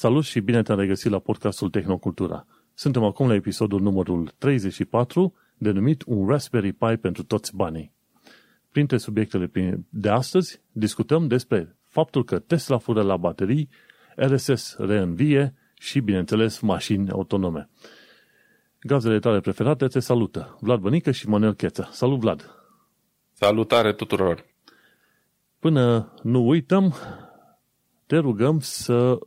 Salut și bine te-am regăsit la podcastul Tehnocultura. Suntem acum la episodul numărul 34, denumit Un Raspberry Pi pentru toți banii. Printre subiectele de astăzi, discutăm despre faptul că Tesla fură la baterii, RSS reînvie și, bineînțeles, mașini autonome. Gazele tale preferate te salută. Vlad Bănică și Manuel Cheța. Salut, Vlad! Salutare tuturor! Până nu uităm, te rugăm să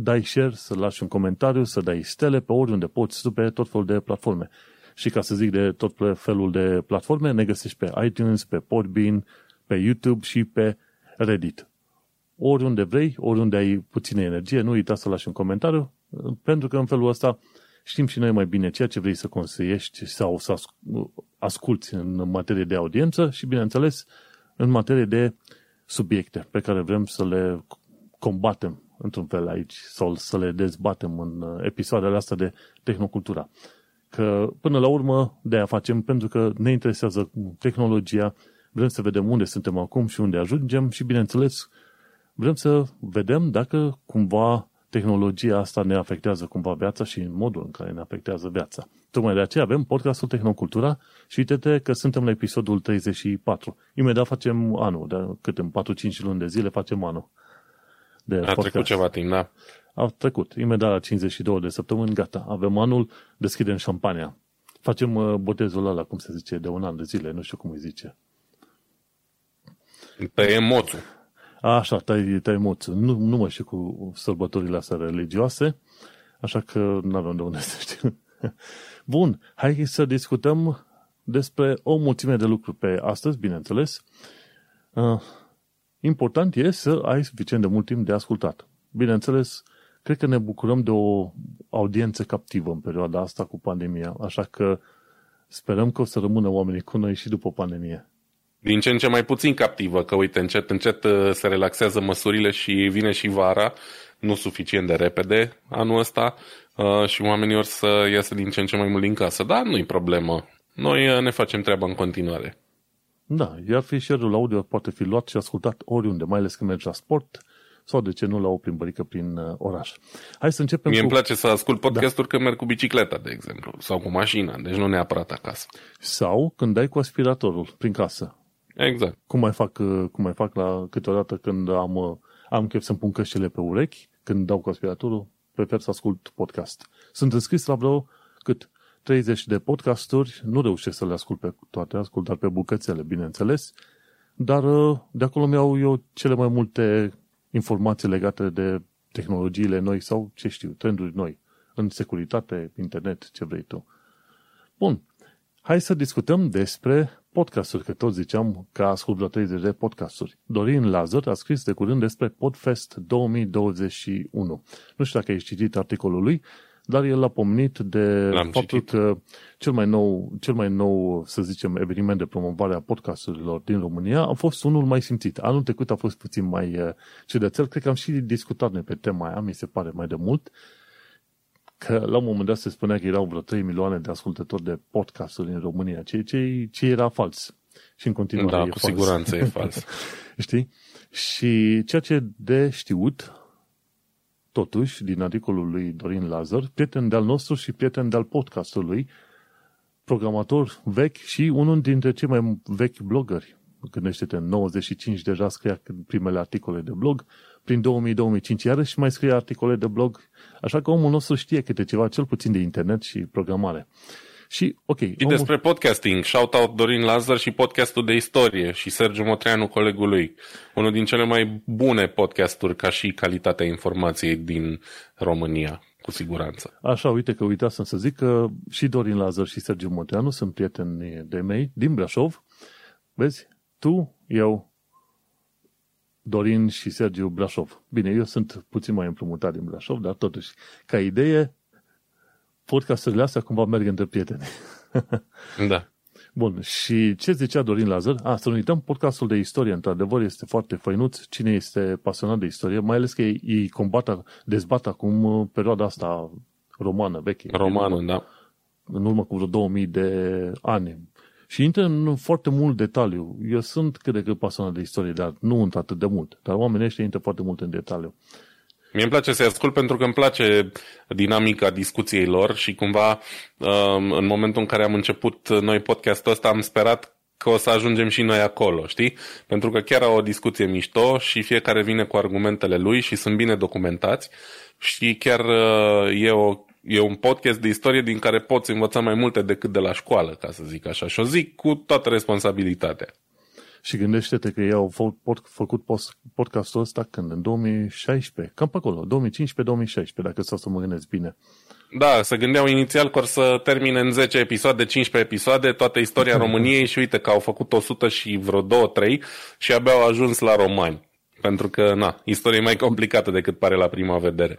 dai share, să lași un comentariu, să dai stele pe oriunde poți, pe tot felul de platforme. Și ca să zic de tot felul de platforme, ne găsești pe iTunes, pe Podbean, pe YouTube și pe Reddit. Oriunde vrei, oriunde ai puțină energie, nu uita să lași un comentariu, pentru că în felul ăsta știm și noi mai bine ceea ce vrei să consăiești sau să asculți în materie de audiență și, bineînțeles, în materie de subiecte pe care vrem să le combatem într-un fel aici sau să le dezbatem în uh, episoadele astea de tehnocultura. Că până la urmă de aia facem pentru că ne interesează tehnologia, vrem să vedem unde suntem acum și unde ajungem și bineînțeles vrem să vedem dacă cumva tehnologia asta ne afectează cumva viața și în modul în care ne afectează viața. Tocmai de aceea avem podcastul Tehnocultura și uite că suntem la episodul 34. Imediat facem anul, de cât în 4-5 luni de zile facem anul. De A podcast. trecut ceva timp, da. A trecut. Imediat la 52 de săptămâni, gata. Avem anul, deschidem șampania. Facem uh, botezul ăla, cum se zice, de un an de zile, nu știu cum îi zice. Pe emoții. Așa, tai, tai moțul. Nu, nu mă știu cu sărbătorile astea religioase, așa că nu avem de unde să știu. Bun, hai să discutăm despre o mulțime de lucruri pe astăzi, bineînțeles. Uh, important e să ai suficient de mult timp de ascultat. Bineînțeles, cred că ne bucurăm de o audiență captivă în perioada asta cu pandemia, așa că sperăm că o să rămână oamenii cu noi și după pandemie din ce în ce mai puțin captivă, că uite, încet, încet uh, se relaxează măsurile și vine și vara, nu suficient de repede anul ăsta uh, și oamenii or să iasă din ce în ce mai mult din casă. Dar nu-i problemă. Noi uh, ne facem treaba în continuare. Da, iar fișierul audio poate fi luat și ascultat oriunde, mai ales când mergi la sport sau de ce nu la o plimbărică prin oraș. Hai să începem Mie cu... îmi place să ascult podcasturi da. când merg cu bicicleta, de exemplu, sau cu mașina, deci nu neapărat acasă. Sau când dai cu aspiratorul prin casă. Exact. Cum mai fac, uh, cum mai fac la câteodată când am, uh, am chef să-mi pun căștile pe urechi, când dau cu aspiratorul, prefer să ascult podcast. Sunt înscris la vreo cât 30 de podcasturi, nu reușesc să le ascult pe toate, ascult doar pe bucățele, bineînțeles, dar uh, de acolo mi-au eu cele mai multe informații legate de tehnologiile noi sau, ce știu, trenduri noi, în securitate, internet, ce vrei tu. Bun, hai să discutăm despre podcasturi, că tot ziceam că ascult vreo 30 de podcasturi. Dorin Lazar a scris de curând despre Podfest 2021. Nu știu dacă ai citit articolul lui, dar el a pomnit de L-am faptul citit. că cel mai, nou, cel mai nou, să zicem, eveniment de promovare a podcasturilor din România a fost unul mai simțit. Anul trecut a fost puțin mai uh, ciudățel. Cred că am și discutat noi pe tema aia, mi se pare mai de mult că la un moment dat se spunea că erau vreo 3 milioane de ascultători de podcasturi în România, ce, ce, ce era fals. Și în continuare da, e cu fals. siguranță e fals. Știi? Și ceea ce de știut, totuși, din articolul lui Dorin Lazar, prieten de-al nostru și prieten de-al podcastului, programator vechi și unul dintre cei mai vechi blogări. Gândește-te, în 95 deja scria primele articole de blog, prin 2000-2005 iarăși mai scrie articole de blog, așa că omul nostru știe câte ceva, cel puțin de internet și programare. Și, ok. Și omul... despre podcasting, shout-out Dorin Lazar și podcastul de istorie și Sergiu Motreanu, colegul lui. Unul din cele mai bune podcasturi ca și calitatea informației din România, cu siguranță. Așa, uite că uitasem să zic că și Dorin Lazar și Sergiu Motreanu sunt prieteni de mei din Brașov. Vezi? Tu, eu, Dorin și Sergiu Brașov. Bine, eu sunt puțin mai împrumutat din Brașov, dar totuși, ca idee, podcasturile astea cumva merg între prieteni. da. Bun, și ce zicea Dorin Lazar? A, să nu uităm, podcastul de istorie, într-adevăr, este foarte făinuț. Cine este pasionat de istorie, mai ales că ei, ei combată, dezbat acum uh, perioada asta romană, veche. Romană, da. În urmă cu vreo 2000 de ani. Și intră în foarte mult detaliu. Eu sunt cât de cât pasionat de istorie, dar nu într atât de mult. Dar oamenii ăștia intră foarte mult în detaliu. Mie îmi place să-i ascult pentru că îmi place dinamica discuției lor și cumva um, în momentul în care am început noi podcastul ăsta am sperat că o să ajungem și noi acolo, știi? Pentru că chiar au o discuție mișto și fiecare vine cu argumentele lui și sunt bine documentați și chiar uh, e, o, e un podcast de istorie din care poți învăța mai multe decât de la școală, ca să zic așa. Și o zic cu toată responsabilitatea. Și gândește-te că ei au făcut, făcut podcastul ăsta când? În 2016, cam pe acolo, 2015-2016, dacă stau să mă gândesc bine. Da, se gândeau inițial că or să termine în 10 episoade, 15 episoade, toată istoria României și uite că au făcut 100 și vreo 2-3 și abia au ajuns la romani. Pentru că, na, istoria e mai complicată decât pare la prima vedere.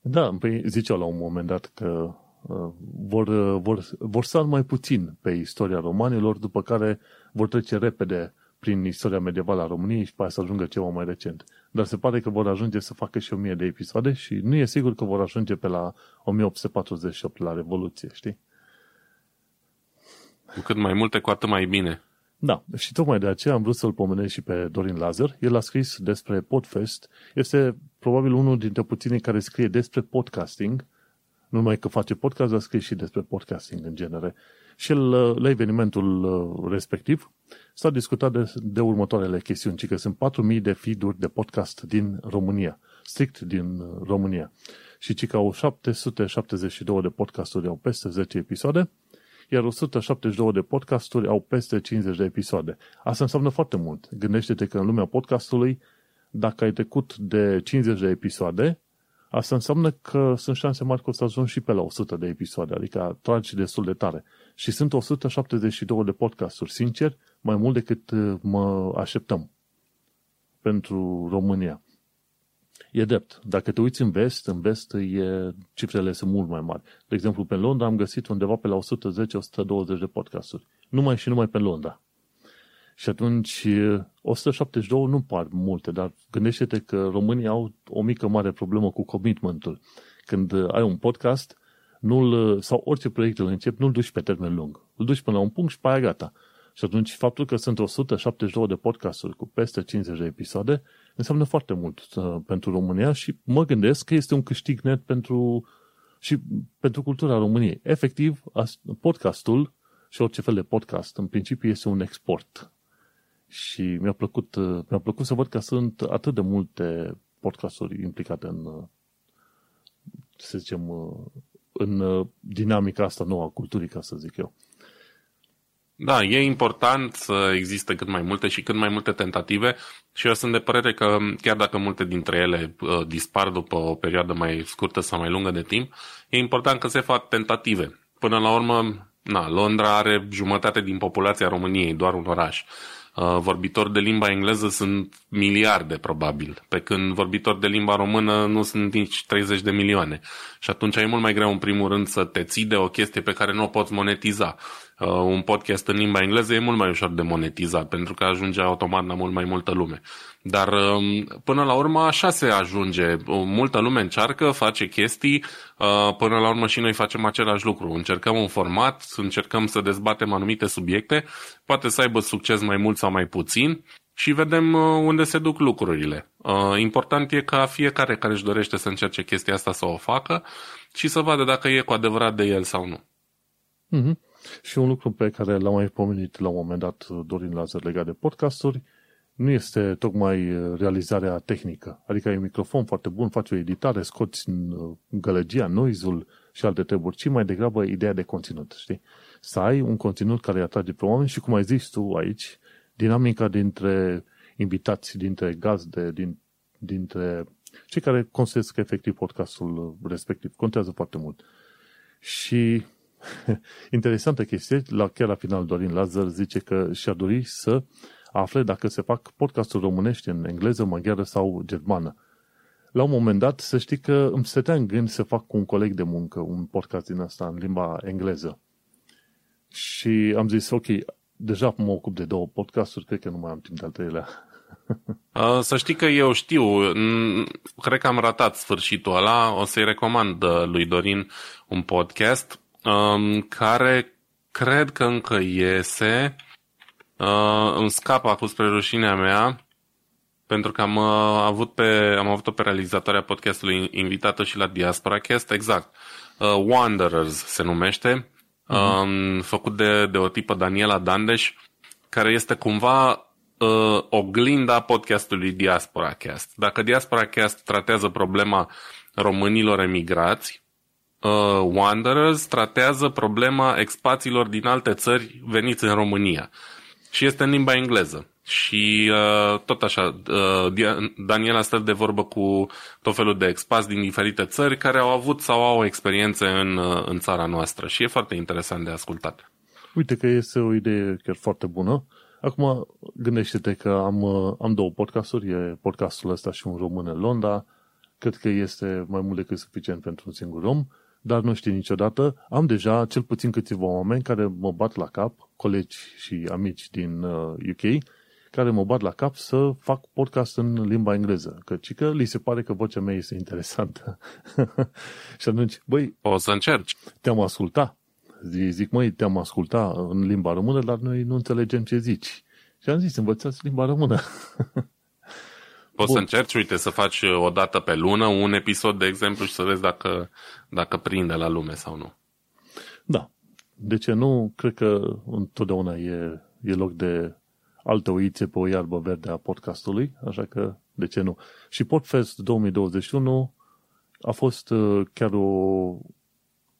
Da, păi ziceau la un moment dat că uh, vor, uh, vor, vor să mai puțin pe istoria romanilor, după care vor trece repede prin istoria medievală a României și pe să ajungă ceva mai recent. Dar se pare că vor ajunge să facă și 1000 de episoade și nu e sigur că vor ajunge pe la 1848 la Revoluție, știi? Cu cât mai multe, cu atât mai bine. Da, și tocmai de aceea am vrut să-l pomenesc și pe Dorin Lazar. El a scris despre Podfest. Este probabil unul dintre puținii care scrie despre podcasting. Nu numai că face podcast, dar scrie și despre podcasting în genere. Și el, la evenimentul uh, respectiv, s-a discutat de, de următoarele chestiuni, ci că sunt 4.000 de feed de podcast din România, strict din uh, România. Și ci că au 772 de podcasturi, au peste 10 episoade, iar 172 de podcasturi au peste 50 de episoade. Asta înseamnă foarte mult. Gândește-te că în lumea podcastului, dacă ai trecut de 50 de episoade, asta înseamnă că sunt șanse mari că o să ajungi și pe la 100 de episoade, adică tragi destul de tare. Și sunt 172 de podcasturi, sincer, mai mult decât uh, mă așteptăm pentru România. E drept. Dacă te uiți în vest, în vest e, cifrele sunt mult mai mari. De exemplu, pe Londra am găsit undeva pe la 110-120 de podcasturi. Numai și numai pe Londra. Și atunci 172 nu par multe, dar gândește-te că românii au o mică mare problemă cu commitmentul. Când ai un podcast, nu sau orice proiect îl începi, nu-l duci pe termen lung. Îl duci până la un punct și pe aia gata. Și atunci faptul că sunt 172 de podcasturi cu peste 50 de episoade înseamnă foarte mult uh, pentru România și mă gândesc că este un câștig net pentru și pentru cultura României. Efectiv, podcastul și orice fel de podcast, în principiu, este un export. Și mi-a plăcut, uh, mi-a plăcut să văd că sunt atât de multe podcasturi implicate în, uh, să zicem, uh, în dinamica asta nouă a culturii, ca să zic eu. Da, e important să existe cât mai multe și cât mai multe tentative și eu sunt de părere că chiar dacă multe dintre ele uh, dispar după o perioadă mai scurtă sau mai lungă de timp, e important că se fac tentative. Până la urmă, na, Londra are jumătate din populația României, doar un oraș. Uh, vorbitori de limba engleză sunt miliarde, probabil, pe când vorbitori de limba română nu sunt nici 30 de milioane. Și atunci e mult mai greu, în primul rând, să te ții de o chestie pe care nu o poți monetiza. Uh, un podcast în limba engleză e mult mai ușor de monetizat, pentru că ajunge automat la mult mai multă lume. Dar um, până la urmă așa se ajunge. Multă lume încearcă, face chestii, uh, până la urmă și noi facem același lucru. Încercăm un format, încercăm să dezbatem anumite subiecte, poate să aibă succes mai mult sau mai puțin și vedem uh, unde se duc lucrurile. Important e ca fiecare care își dorește să încerce chestia asta să o facă și să vadă dacă e cu adevărat de el sau nu. Mm-hmm. Și un lucru pe care l-am mai pomenit la un moment dat Dorin Lazar legat de podcasturi, nu este tocmai realizarea tehnică. Adică ai un microfon foarte bun, faci o editare, scoți gălăgia, noizul și alte treburi, ci mai degrabă ideea de conținut, știi? Să ai un conținut care îi atrage pe oameni și, cum ai zis tu aici, dinamica dintre invitați, dintre gazde, din, dintre cei care construiesc efectiv podcastul respectiv. Contează foarte mult. Și Interesantă chestie, la, chiar la final Dorin Lazar zice că și-a dorit să afle dacă se fac podcasturi românești în engleză, maghiară sau germană. La un moment dat, să știi că îmi stătea în gând să fac cu un coleg de muncă un podcast din asta în limba engleză. Și am zis, ok, deja mă ocup de două podcasturi, cred că nu mai am timp de al treilea. Să știi că eu știu, cred că am ratat sfârșitul ăla, o să-i recomand uh, lui Dorin un podcast um, care cred că încă iese. Uh, îmi scapă acum spre rușinea mea. pentru că am, uh, avut pe, am avut-o pe realizatoarea podcastului invitată și la Diaspora Cast, exact. Uh, Wanderers se numește, uh-huh. uh, făcut de, de o tipă Daniela Dandeș, care este cumva uh, oglinda podcastului Diaspora Cast. Dacă Diaspora Cast tratează problema românilor emigrați, uh, Wanderers tratează problema expațiilor din alte țări veniți în România. Și este în limba engleză. Și uh, tot așa, uh, Daniela stă de vorbă cu tot felul de expați din diferite țări care au avut sau au experiențe în, uh, în țara noastră și e foarte interesant de ascultat. Uite că este o idee chiar foarte bună. Acum, gândește-te că am, uh, am două podcasturi, e podcastul ăsta și un român în Londra. Cred că este mai mult decât suficient pentru un singur om, dar nu știi niciodată. Am deja cel puțin câțiva oameni care mă bat la cap, colegi și amici din UK, uh, care mă bat la cap să fac podcast în limba engleză, căci că li se pare că vocea mea este interesantă. și atunci, băi... O să încerci. Te-am ascultat. Zic, măi, te-am ascultat în limba română, dar noi nu înțelegem ce zici. Și am zis, învățați limba română. Poți Bun. să încerci, uite, să faci o dată pe lună un episod, de exemplu, și să vezi dacă, dacă prinde la lume sau nu. Da. De ce nu? Cred că întotdeauna e, e loc de alte oițe pe o iarbă verde a podcastului, așa că de ce nu? Și Podfest 2021 a fost uh, chiar o,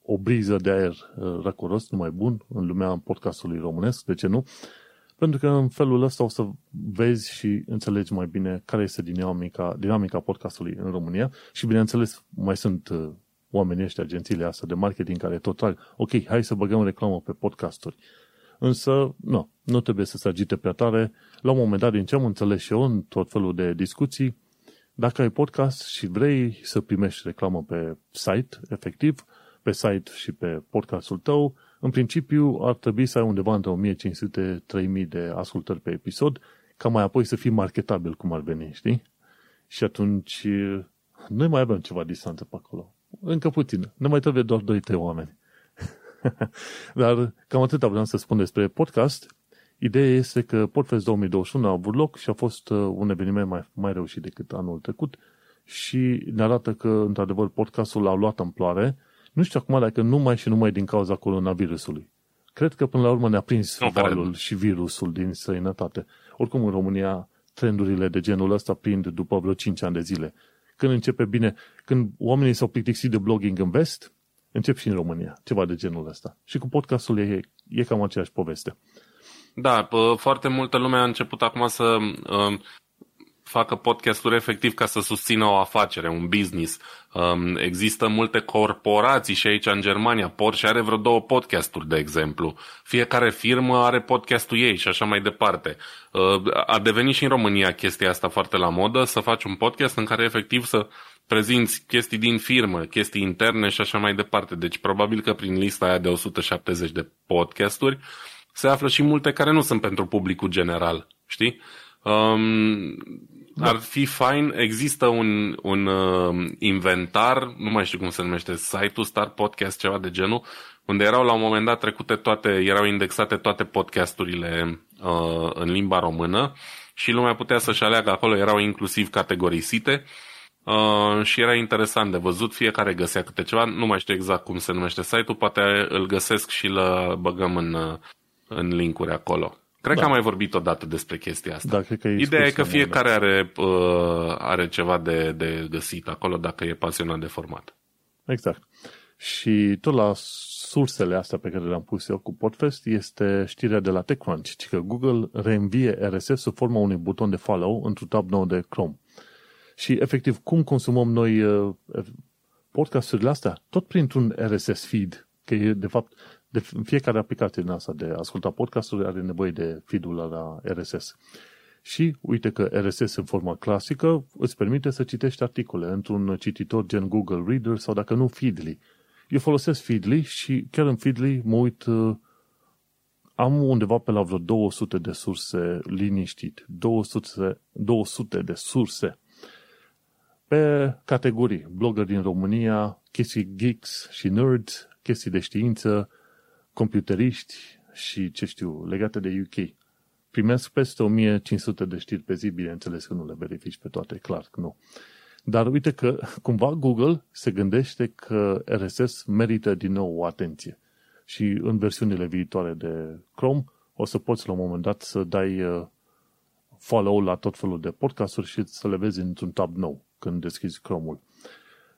o briză de aer uh, răcoros, numai bun, în lumea podcastului românesc, de ce nu? Pentru că în felul ăsta o să vezi și înțelegi mai bine care este dinamica, dinamica podcastului în România și bineînțeles mai sunt uh, oamenii ăștia, agențiile astea de marketing care tot trag, ok, hai să băgăm reclamă pe podcasturi. Însă, nu, nu trebuie să se agite prea tare. La un moment dat, din ce am înțeles și eu în tot felul de discuții, dacă ai podcast și vrei să primești reclamă pe site, efectiv, pe site și pe podcastul tău, în principiu ar trebui să ai undeva între 1500-3000 de ascultări pe episod, ca mai apoi să fii marketabil cum ar veni, știi? Și atunci noi mai avem ceva distanță pe acolo. Încă puțin. Ne mai trebuie doar 2-3 oameni. Dar cam atât vreau să spun despre podcast. Ideea este că Podfest 2021 a avut loc și a fost uh, un eveniment mai, mai reușit decât anul trecut și ne arată că, într-adevăr, podcastul a luat amploare. Nu știu acum dacă numai și numai din cauza coronavirusului. Cred că până la urmă ne-a prins no, valul cred. și virusul din străinătate. Oricum, în România, trendurile de genul ăsta prind după vreo 5 ani de zile. Când începe bine, când oamenii s-au plictisit de blogging în vest, încep și în România, ceva de genul ăsta. Și cu podcastul e, e cam aceeași poveste. Da, foarte multă lume a început acum să uh, facă podcasturi efectiv ca să susțină o afacere, un business. Um, există multe corporații și aici în Germania. Porsche are vreo două podcasturi, de exemplu. Fiecare firmă are podcastul ei și așa mai departe. Uh, a devenit și în România chestia asta foarte la modă, să faci un podcast în care efectiv să prezinți chestii din firmă, chestii interne și așa mai departe. Deci probabil că prin lista aia de 170 de podcasturi se află și multe care nu sunt pentru publicul general, știi? Um, da. Ar fi fain, există un, un uh, inventar, nu mai știu cum se numește, site-ul Star Podcast, ceva de genul, unde erau la un moment dat trecute toate, erau indexate toate podcasturile uh, în limba română și lumea putea să-și aleagă acolo, erau inclusiv categorisite Uh, și era interesant de văzut, fiecare găsea câte ceva, nu mai știu exact cum se numește site-ul, poate îl găsesc și îl băgăm în, uh, în linkuri acolo. Cred da. că am mai vorbit odată despre chestia asta. Da, cred că Ideea e că fiecare are, uh, are ceva de, de găsit acolo dacă e pasionat de format. Exact. Și tot la sursele astea pe care le-am pus eu cu Podfest este știrea de la TechCrunch, că Google reînvie RSS sub forma unui buton de follow într-un tab nou de Chrome. Și efectiv, cum consumăm noi uh, podcasturile astea? Tot printr-un RSS feed, că e de fapt de fiecare aplicație din asta de a asculta podcasturi are nevoie de feed-ul la RSS. Și uite că RSS în forma clasică îți permite să citești articole într-un cititor gen Google Reader sau dacă nu Feedly. Eu folosesc Feedly și chiar în Feedly mă uit uh, am undeva pe la vreo 200 de surse liniștit. 200, 200 de surse pe categorii. Blogger din România, chestii geeks și nerds, chestii de știință, computeriști și, ce știu, legate de UK. primesc peste 1500 de știri pe zi, bineînțeles că nu le verifici pe toate, clar că nu. Dar uite că cumva Google se gândește că RSS merită din nou o atenție. Și în versiunile viitoare de Chrome o să poți la un moment dat să dai uh, follow la tot felul de podcasturi și să le vezi într-un tab nou când deschizi Chrome-ul.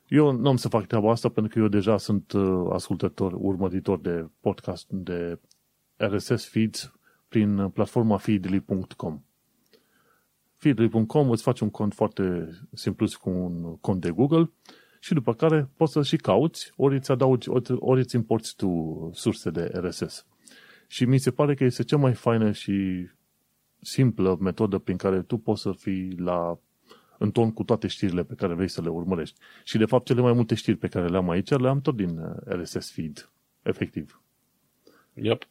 Eu nu am să fac treaba asta pentru că eu deja sunt uh, ascultător, urmăritor de podcast, de RSS feeds prin platforma feedly.com. Feedly.com îți faci un cont foarte simplu cu un cont de Google și după care poți să și cauți, ori îți adaugi, ori îți importi tu surse de RSS. Și mi se pare că este cea mai faină și simplă metodă prin care tu poți să fii la în ton cu toate știrile pe care vrei să le urmărești. Și de fapt cele mai multe știri pe care le am aici le am tot din uh, RSS feed, efectiv. Yep.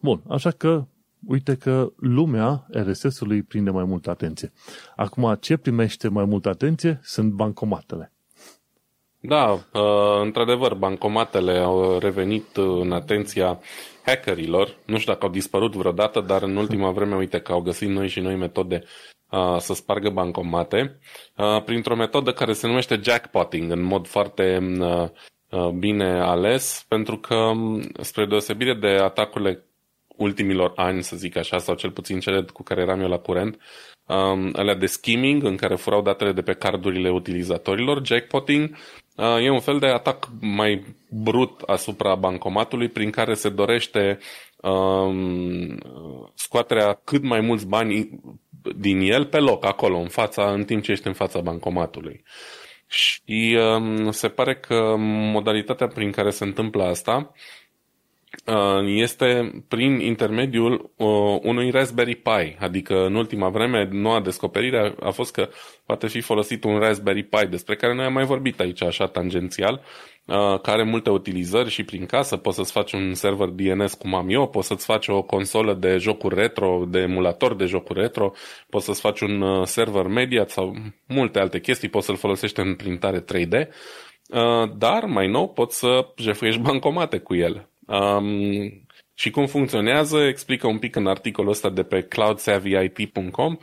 Bun, așa că uite că lumea RSS-ului prinde mai multă atenție. Acum, ce primește mai multă atenție sunt bancomatele. Da, uh, într-adevăr, bancomatele au revenit în atenția hackerilor. Nu știu dacă au dispărut vreodată, dar în ultima vreme, uite că au găsit noi și noi metode uh, să spargă bancomate uh, printr-o metodă care se numește jackpotting, în mod foarte bine ales, pentru că, um, spre deosebire de atacurile ultimilor ani, să zic așa, sau cel puțin cele cu care eram eu la curent, um, alea de skimming, în care furau datele de pe cardurile utilizatorilor, jackpotting, uh, e un fel de atac mai brut asupra bancomatului prin care se dorește um, scoaterea cât mai mulți bani din el pe loc, acolo, în fața, în timp ce ești în fața bancomatului. Și um, se pare că modalitatea prin care se întâmplă asta Uh, este prin intermediul uh, unui Raspberry Pi, adică în ultima vreme noua descoperire a fost că poate fi folosit un Raspberry Pi, despre care noi am mai vorbit aici așa tangențial, uh, care are multe utilizări și prin casă poți să-ți faci un server DNS cum am eu, poți să-ți faci o consolă de jocuri retro, de emulator de jocuri retro, poți să-ți faci un server media sau multe alte chestii, poți să-l folosești în printare 3D, dar mai nou poți să jefuiești bancomate cu ele. Um, și cum funcționează, explică un pic în articolul ăsta de pe cloudsavvyit.com. Um,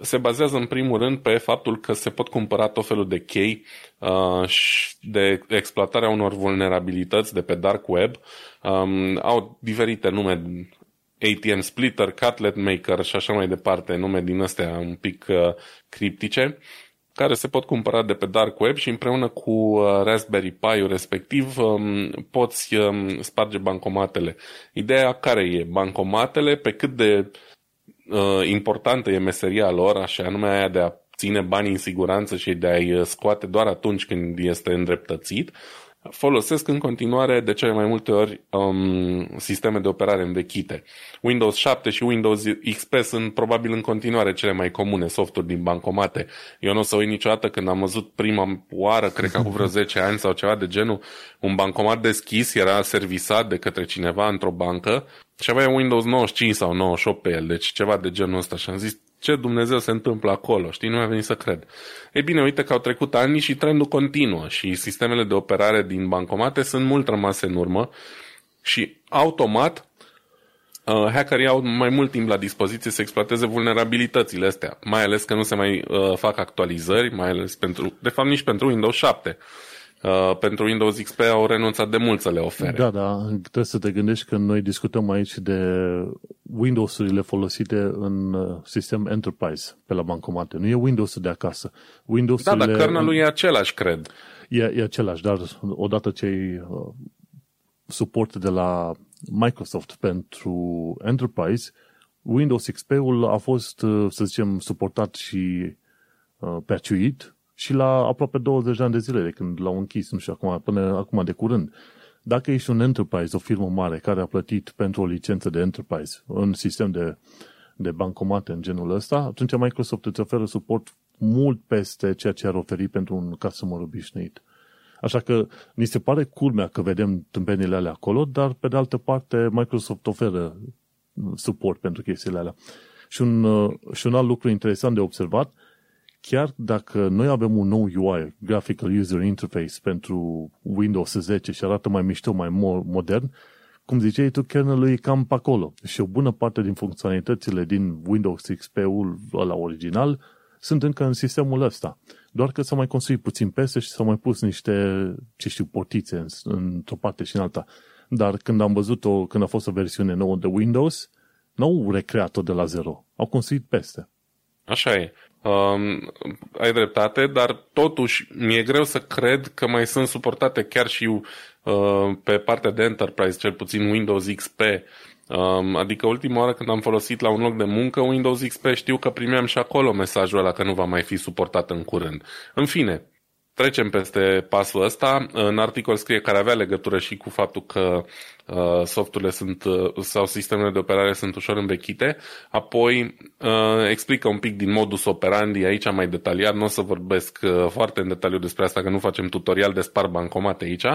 se bazează în primul rând pe faptul că se pot cumpăra tot felul de chei uh, și de exploatarea unor vulnerabilități de pe dark web. Um, au diferite nume ATM Splitter, Cutlet Maker și așa mai departe, nume din astea un pic uh, criptice care se pot cumpăra de pe Dark Web și împreună cu uh, Raspberry Pi-ul respectiv um, poți um, sparge bancomatele. Ideea care e? Bancomatele, pe cât de uh, importantă e meseria lor, așa anume aia de a ține banii în siguranță și de a-i uh, scoate doar atunci când este îndreptățit, folosesc în continuare de cele mai multe ori um, sisteme de operare învechite. Windows 7 și Windows XP sunt probabil în continuare cele mai comune softuri din bancomate. Eu nu o să uit niciodată când am văzut prima oară, cred că acum vreo 10 ani sau ceva de genul, un bancomat deschis era servisat de către cineva într-o bancă și avea Windows 95 sau 98 pe el, deci ceva de genul ăsta și am zis ce Dumnezeu se întâmplă acolo, știi, nu mi-a venit să cred. Ei bine, uite că au trecut ani și trendul continuă și sistemele de operare din bancomate sunt mult rămase în urmă și automat uh, hackerii au mai mult timp la dispoziție să exploateze vulnerabilitățile astea, mai ales că nu se mai uh, fac actualizări, mai ales pentru, de fapt nici pentru Windows 7. Uh, pentru Windows XP au renunțat de mult să le ofere. Da, da, trebuie să te gândești că noi discutăm aici de Windows-urile folosite în uh, sistem Enterprise pe la bancomate. Nu e Windows-ul de acasă. windows da, dar kernel e același, cred. E, e același, dar odată ce ai uh, suport de la Microsoft pentru Enterprise, Windows XP-ul a fost, uh, să zicem, suportat și uh, perciuit și la aproape 20 de ani de zile de când l-au închis, nu știu, acum, până acum de curând. Dacă ești un enterprise, o firmă mare care a plătit pentru o licență de enterprise în sistem de, de bancomate în genul ăsta, atunci Microsoft îți oferă suport mult peste ceea ce ar oferi pentru un customer obișnuit. Așa că ni se pare culmea că vedem tâmpenile alea acolo, dar pe de altă parte Microsoft oferă suport pentru chestiile alea. Și un, și un alt lucru interesant de observat, chiar dacă noi avem un nou UI, Graphical User Interface, pentru Windows 10 și arată mai mișto, mai modern, cum ziceai tu, kernel e cam pe acolo. Și o bună parte din funcționalitățile din Windows XP-ul ăla original sunt încă în sistemul ăsta. Doar că s-au mai construit puțin peste și s-au mai pus niște, ce știu, portițe într-o parte și în alta. Dar când am văzut-o, când a fost o versiune nouă de Windows, n-au recreat-o de la zero. Au construit peste. Așa e. Um, ai dreptate, dar totuși mi-e greu să cred că mai sunt suportate chiar și uh, pe partea de Enterprise, cel puțin Windows XP. Um, adică ultima oară când am folosit la un loc de muncă Windows XP știu că primeam și acolo mesajul ăla că nu va mai fi suportat în curând. În fine, trecem peste pasul ăsta. În articol scrie care avea legătură și cu faptul că uh, softurile sunt, uh, sau sistemele de operare sunt ușor învechite. Apoi uh, explică un pic din modus operandi aici mai detaliat. Nu o să vorbesc uh, foarte în detaliu despre asta, că nu facem tutorial de spar bancomate aici,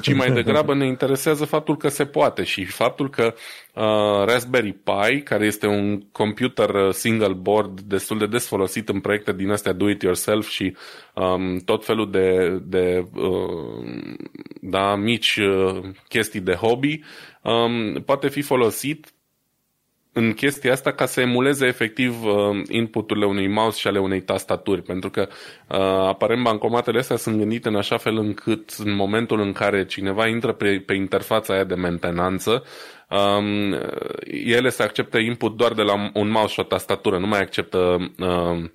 ci mai degrabă ne interesează faptul că se poate și faptul că uh, Raspberry Pi, care este un computer uh, single board destul de des folosit în proiecte din astea do-it-yourself și um, tot felul de, de uh, da, mici uh, chestii de hobby, um, poate fi folosit în chestia asta ca să emuleze efectiv uh, inputurile unui mouse și ale unei tastaturi, pentru că uh, aparent bancomatele astea sunt gândite în așa fel încât în momentul în care cineva intră pe, pe interfața aia de mentenanță, um, ele se acceptă input doar de la un mouse și o tastatură, nu mai acceptă uh,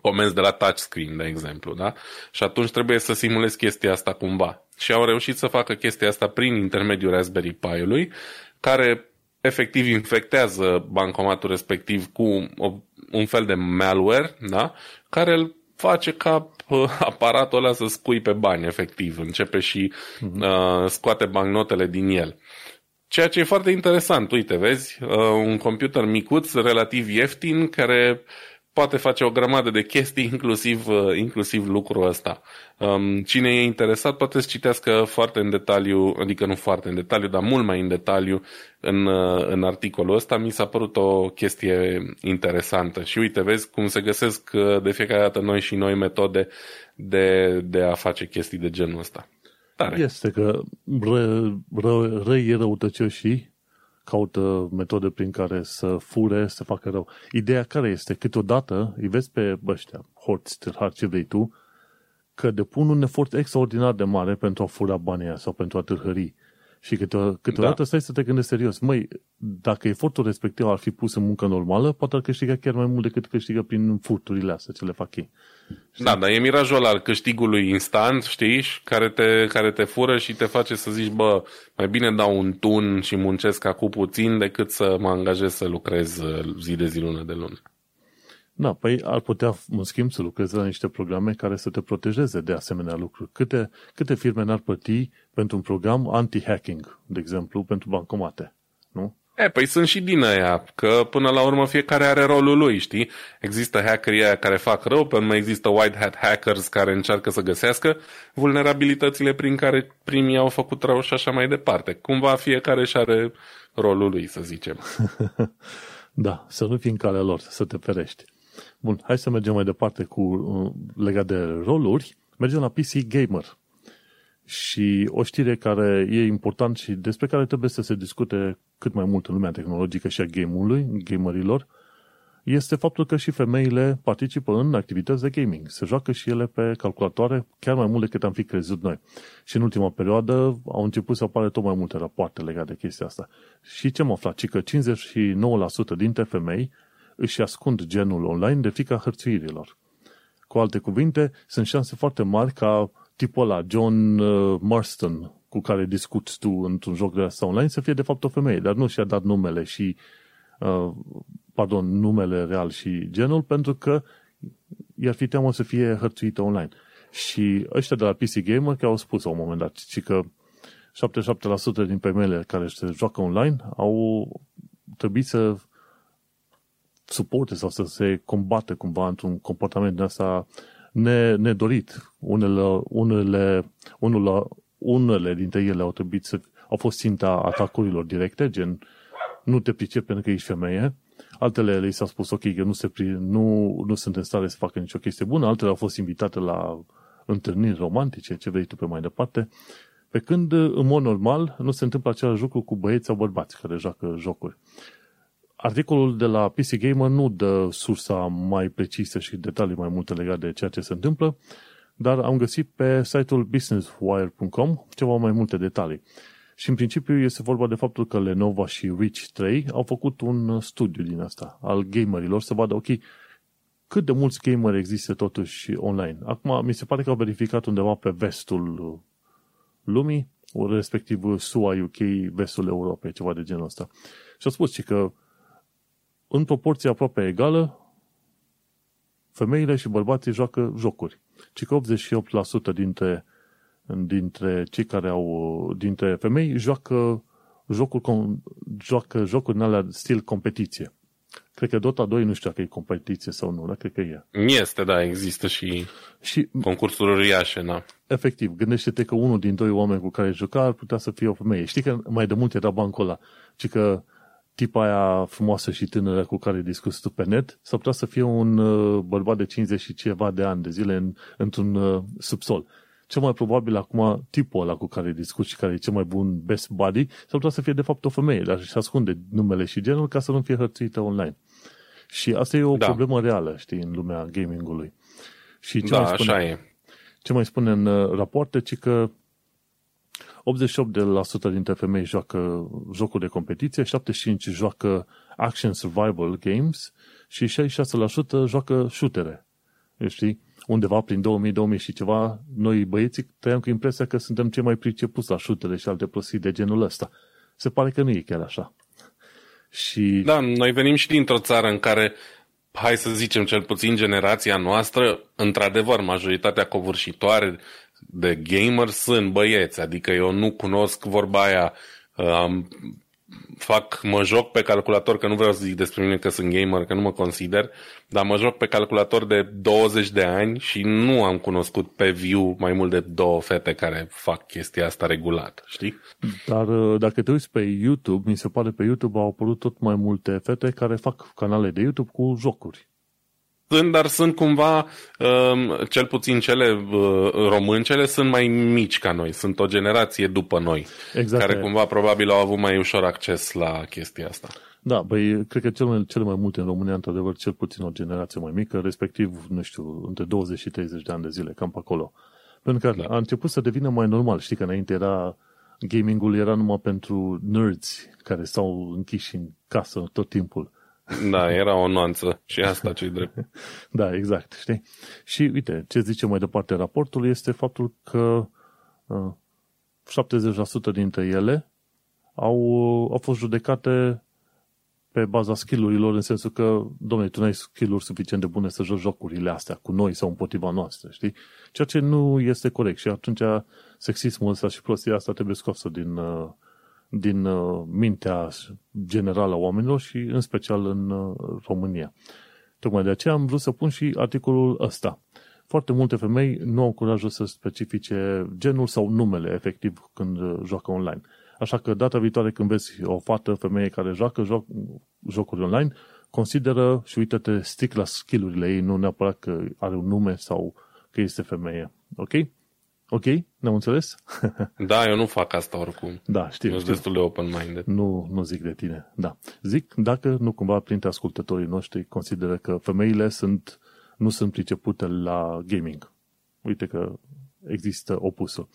comenzi de la touchscreen, de exemplu, da? Și atunci trebuie să simulezi chestia asta cumva. Și au reușit să facă chestia asta prin intermediul Raspberry Pi-ului, care efectiv infectează bancomatul respectiv cu o, un fel de malware, da? Care îl face ca uh, aparatul ăla să scui pe bani, efectiv. Începe și mhm. uh, scoate bancnotele din el. Ceea ce e foarte interesant, uite, vezi, uh, un computer micuț, relativ ieftin, care poate face o grămadă de chestii, inclusiv, uh, inclusiv lucrul ăsta. Um, cine e interesat poate să citească foarte în detaliu, adică nu foarte în detaliu, dar mult mai în detaliu în, uh, în articolul ăsta. Mi s-a părut o chestie interesantă. Și uite, vezi cum se găsesc uh, de fiecare dată noi și noi metode de, de a face chestii de genul ăsta. Tare. Este că ră, ră, răi răutăcioșii caută metode prin care să fure, să facă rău. Ideea care este? Câteodată îi vezi pe ăștia, horți, tâlhari, ce vrei tu, că depun un efort extraordinar de mare pentru a fura banii sau pentru a tâlhări. Și câte, câteodată da. stai să te gândești serios. Măi, dacă efortul respectiv ar fi pus în muncă normală, poate ar câștiga chiar mai mult decât câștigă prin furturile astea ce le fac ei. Știi? Da, dar e mirajul al câștigului instant, știi, care te, care te fură și te face să zici, bă, mai bine dau un tun și muncesc acum puțin decât să mă angajez să lucrez uh, zi de zi, lună de lună. Da, păi ar putea, în schimb, să lucreze la niște programe care să te protejeze de asemenea lucruri. Câte, câte firme n-ar plăti pentru un program anti-hacking, de exemplu, pentru bancomate, nu? E, păi sunt și din aia, că până la urmă fiecare are rolul lui, știi? Există hackerii aia care fac rău, pe urmă există white hat hackers care încearcă să găsească vulnerabilitățile prin care primii au făcut rău și așa mai departe. Cumva fiecare și are rolul lui, să zicem. da, să nu fii în calea lor, să te ferești. Bun, hai să mergem mai departe cu uh, legat de roluri. Mergem la PC Gamer. Și o știre care e important și despre care trebuie să se discute cât mai mult în lumea tehnologică și a game-ului, gamerilor, este faptul că și femeile participă în activități de gaming. Se joacă și ele pe calculatoare chiar mai mult decât am fi crezut noi. Și în ultima perioadă au început să apare tot mai multe rapoarte legate de chestia asta. Și ce am aflat? Ci că 59% dintre femei își ascund genul online de frica hărțuirilor. Cu alte cuvinte, sunt șanse foarte mari ca tipul ăla, John uh, Marston, cu care discuți tu într-un joc de asta online, să fie de fapt o femeie, dar nu și-a dat numele și, uh, pardon, numele real și genul, pentru că i-ar fi teamă să fie hărțuită online. Și ăștia de la PC Gamer că au spus la un moment dat, ci că 77% din femeile care se joacă online au trebuit să suporte sau să se combate cumva într-un comportament din asta nedorit. Unele, unele, unele, unele dintre ele au trebuit să au fost ținta atacurilor directe, gen nu te pricep pentru că ești femeie, altele le s-a spus ok, că nu, se, nu, nu sunt în stare să facă nicio chestie bună, altele au fost invitate la întâlniri romantice, ce vrei tu pe mai departe, Pe când, în mod normal, nu se întâmplă același lucru cu băieți sau bărbați care joacă jocuri. Articolul de la PC Gamer nu dă sursa mai precisă și detalii mai multe legate de ceea ce se întâmplă, dar am găsit pe site-ul businesswire.com ceva mai multe detalii. Și în principiu este vorba de faptul că Lenovo și Reach 3 au făcut un studiu din asta al gamerilor să vadă, ok, cât de mulți gameri există totuși online. Acum, mi se pare că au verificat undeva pe vestul lumii, respectiv SUA, UK, vestul Europei, ceva de genul ăsta. Și au spus și că în proporție aproape egală, femeile și bărbații joacă jocuri. Ci că 88% dintre, dintre cei care au, dintre femei joacă jocuri, joacă jocuri în alea stil competiție. Cred că Dota 2 nu știu dacă e competiție sau nu, dar cred că e. Este, da, există și, și concursuri uriașe, da. Efectiv, gândește-te că unul din doi oameni cu care juca ar putea să fie o femeie. Știi că mai de mult era bancul ăla, ci că tipa aia frumoasă și tânără cu care discuți tu pe net, s-ar putea să fie un uh, bărbat de 50 și ceva de ani de zile în, într-un uh, subsol. Cel mai probabil acum tipul ăla cu care discuți și care e cel mai bun best buddy, s-ar putea să fie de fapt o femeie, dar și ascunde numele și genul ca să nu fie hărțuită online. Și asta e o da. problemă reală, știi, în lumea gamingului. Și ce da, mai spune, așa e. Ce mai spune în uh, rapoarte, ci că 88% dintre femei joacă jocuri de competiție, 75% joacă action survival games și 66% joacă shootere. Știi? Undeva prin 2000-2000 și ceva, noi băieții trăiam cu impresia că suntem cei mai pricepuți la shootere și alte prostii de genul ăsta. Se pare că nu e chiar așa. Și... Da, noi venim și dintr-o țară în care, hai să zicem, cel puțin generația noastră, într-adevăr, majoritatea covârșitoare de gamer sunt băieți, adică eu nu cunosc vorba aia, um, fac, mă joc pe calculator, că nu vreau să zic despre mine că sunt gamer, că nu mă consider, dar mă joc pe calculator de 20 de ani și nu am cunoscut pe viu mai mult de două fete care fac chestia asta regulat, știi? Dar uh, dacă te uiți pe YouTube, mi se pare pe YouTube au apărut tot mai multe fete care fac canale de YouTube cu jocuri sunt, dar sunt cumva, um, cel puțin cele uh, româncele sunt mai mici ca noi, sunt o generație după noi, exact care cumva probabil au avut mai ușor acces la chestia asta. Da, băi, cred că cel mai, cele mai multe în România, într-adevăr, cel puțin o generație mai mică, respectiv, nu știu, între 20 și 30 de ani de zile, cam pe acolo. Pentru că da. a început să devină mai normal. Știi că înainte era gamingul era numai pentru nerds care stau închiși în casă tot timpul. Da, era o nuanță și asta ce drept. da, exact, știi? Și uite, ce zice mai departe raportul este faptul că uh, 70% dintre ele au, au fost judecate pe baza skillurilor, în sensul că, domnule, tu nu ai skill suficient de bune să joci jocurile astea cu noi sau împotriva noastră, știi? Ceea ce nu este corect și atunci sexismul ăsta și prostia asta trebuie scoasă din, uh, din uh, mintea generală a oamenilor și în special în uh, România. Tocmai de aceea am vrut să pun și articolul ăsta. Foarte multe femei nu au curajul să specifice genul sau numele efectiv când uh, joacă online. Așa că data viitoare când vezi o fată, femeie care joacă joc, jocuri online, consideră și uită-te strict la skillurile ei, nu neapărat că are un nume sau că este femeie. Ok? Ok? Ne-am înțeles? da, eu nu fac asta oricum. Da, știu. Eu sunt destul de open-minded. Nu, nu zic de tine, da. Zic dacă nu cumva printre ascultătorii noștri consideră că femeile sunt, nu sunt pricepute la gaming. Uite că există opusul.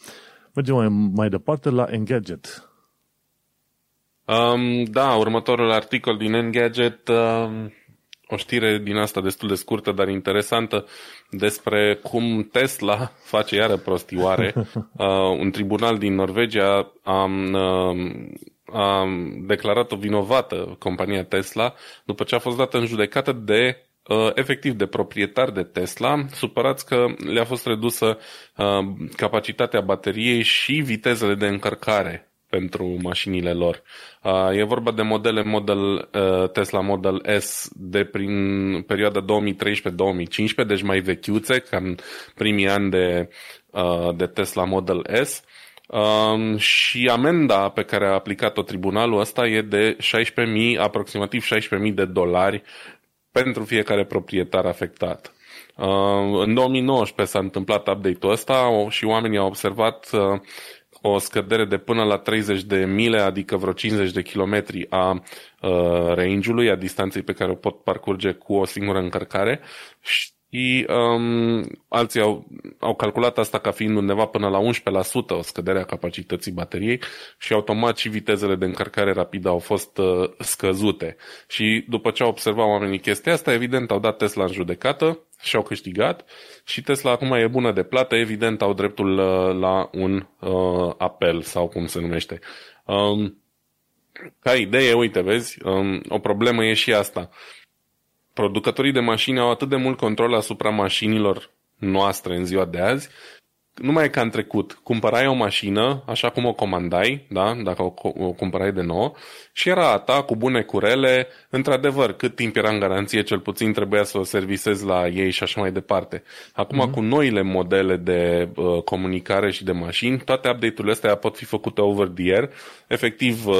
Mergem mai, mai departe la Engadget. Um, da, următorul articol din Engadget um, o știre din asta destul de scurtă, dar interesantă, despre cum Tesla face iară prostioare. Uh, un tribunal din Norvegia a, uh, a declarat-o vinovată compania Tesla după ce a fost dată în judecată de uh, efectiv de proprietari de Tesla, supărați că le-a fost redusă uh, capacitatea bateriei și vitezele de încărcare pentru mașinile lor. E vorba de modele Model, Tesla Model S de prin perioada 2013-2015, deci mai vechiuțe, ca în primii ani de, de Tesla Model S. Um, și amenda pe care a aplicat-o tribunalul ăsta e de 16.000, aproximativ 16.000 de dolari pentru fiecare proprietar afectat. Uh, în 2019 s-a întâmplat update-ul ăsta și oamenii au observat uh, o scădere de până la 30 de mile, adică vreo 50 de kilometri a uh, range-ului, a distanței pe care o pot parcurge cu o singură încărcare. Și um, alții au, au calculat asta ca fiind undeva până la 11% o scădere a capacității bateriei și automat și vitezele de încărcare rapidă au fost uh, scăzute. Și după ce au observat oamenii chestia asta, evident au dat Tesla în judecată și au câștigat și Tesla acum e bună de plată, evident au dreptul uh, la un uh, apel sau cum se numește. Um, ca idee, uite, vezi, um, o problemă e și asta. Producătorii de mașini au atât de mult control asupra mașinilor noastre în nu mai e ca în trecut. Cumpărai o mașină, așa cum o comandai, da? dacă o, o cumpărai de nou, și era a ta cu bune curele, într-adevăr, cât timp era în garanție, cel puțin trebuia să o servisezi la ei și așa mai departe. Acum, mm-hmm. cu noile modele de uh, comunicare și de mașini, toate update-urile astea pot fi făcute over the air, efectiv, uh,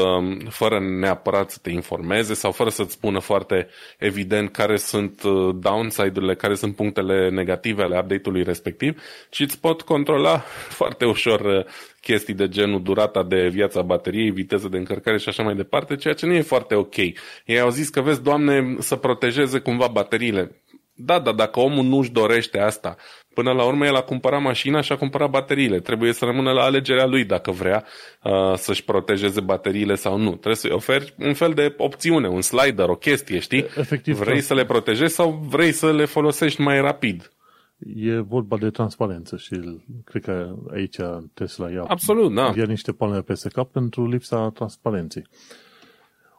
fără neapărat să te informeze sau fără să-ți spună foarte evident care sunt uh, downside-urile, care sunt punctele negative ale update-ului respectiv, și îți pot controla foarte ușor uh, chestii de genul durata de viața bateriei, viteză de încărcare și așa mai departe, ceea ce nu e foarte ok. Ei au zis că, vezi, Doamne, să protejeze cumva bateriile. Da, dar dacă omul nu-și dorește asta, până la urmă el a cumpărat mașina și a cumpărat bateriile. Trebuie să rămână la alegerea lui dacă vrea uh, să-și protejeze bateriile sau nu. Trebuie să-i oferi un fel de opțiune, un slider, o chestie, știi? Efectiv, vrei să le protejezi sau vrei să le folosești mai rapid? E vorba de transparență și cred că aici Tesla ia, Absolut, da. ia niște palme peste cap pentru lipsa transparenței.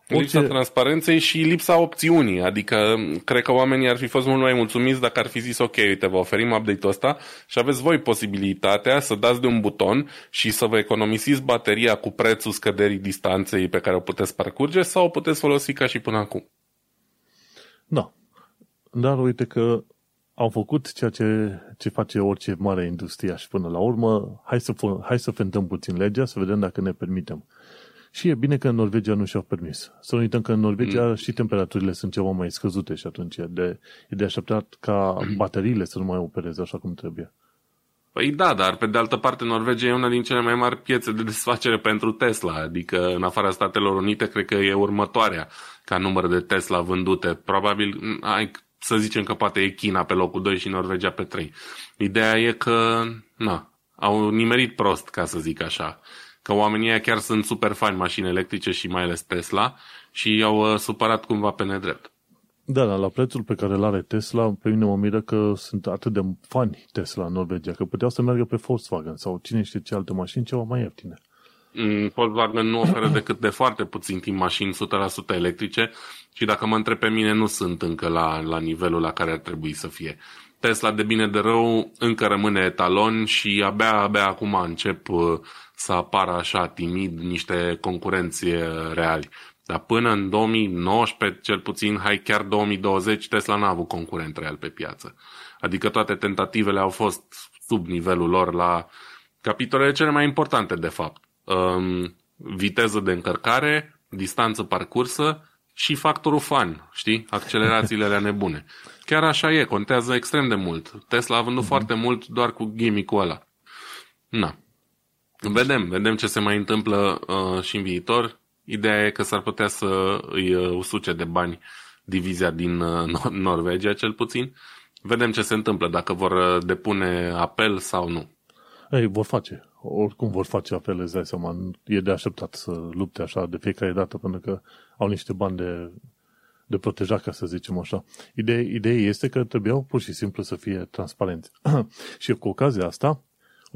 Lipsa Orice... transparenței și lipsa opțiunii. Adică, cred că oamenii ar fi fost mult mai mulțumiți dacă ar fi zis, ok, uite, vă oferim update-ul ăsta și aveți voi posibilitatea să dați de un buton și să vă economisiți bateria cu prețul scăderii distanței pe care o puteți parcurge sau o puteți folosi ca și până acum. Da. Dar uite că au făcut ceea ce, ce face orice mare industrie și până la urmă, hai să, hai să fentăm puțin legea, să vedem dacă ne permitem. Și e bine că în Norvegia nu și-au permis. Să nu uităm că în Norvegia mm. și temperaturile sunt ceva mai scăzute și atunci e de, e de așteptat ca bateriile să nu mai opereze așa cum trebuie. Păi da, dar pe de altă parte Norvegia e una din cele mai mari piețe de desfacere pentru Tesla, adică în afara Statelor Unite cred că e următoarea ca număr de Tesla vândute. Probabil ai să zicem că poate e China pe locul 2 și Norvegia pe 3. Ideea e că, na, au nimerit prost, ca să zic așa. Că oamenii ăia chiar sunt super fani mașini electrice și mai ales Tesla și i-au uh, supărat cumva pe nedrept. Da, da, la prețul pe care îl are Tesla, pe mine mă miră că sunt atât de fani Tesla în Norvegia, că puteau să meargă pe Volkswagen sau cine știe ce alte mașini ceva mai ieftine. Mm, Volkswagen nu oferă decât de foarte puțin timp mașini 100% electrice și dacă mă întreb pe mine, nu sunt încă la, la nivelul la care ar trebui să fie. Tesla, de bine de rău, încă rămâne etalon și abia, abia acum încep uh, să apară așa timid niște concurenți uh, reali. Dar până în 2019, cel puțin, hai chiar 2020, Tesla n-a avut concurent real pe piață. Adică toate tentativele au fost sub nivelul lor la capitolele cele mai importante, de fapt um, viteză de încărcare, distanță parcursă și factorul fan, știi? Accelerațiile alea nebune. Chiar așa e, contează extrem de mult. Tesla a vândut uh-huh. foarte mult doar cu gimmick-ul ăla. Na. Vedem, vedem ce se mai întâmplă uh, și în viitor. Ideea e că s-ar putea să îi uh, usuce de bani divizia din uh, Norvegia, cel puțin. Vedem ce se întâmplă, dacă vor uh, depune apel sau nu. Ei, vor face oricum vor face apel, îți dai seama, e de așteptat să lupte așa de fiecare dată, pentru că au niște bani de, de protejat, ca să zicem așa. Ideea, ideea este că trebuiau pur și simplu să fie transparenți. și cu ocazia asta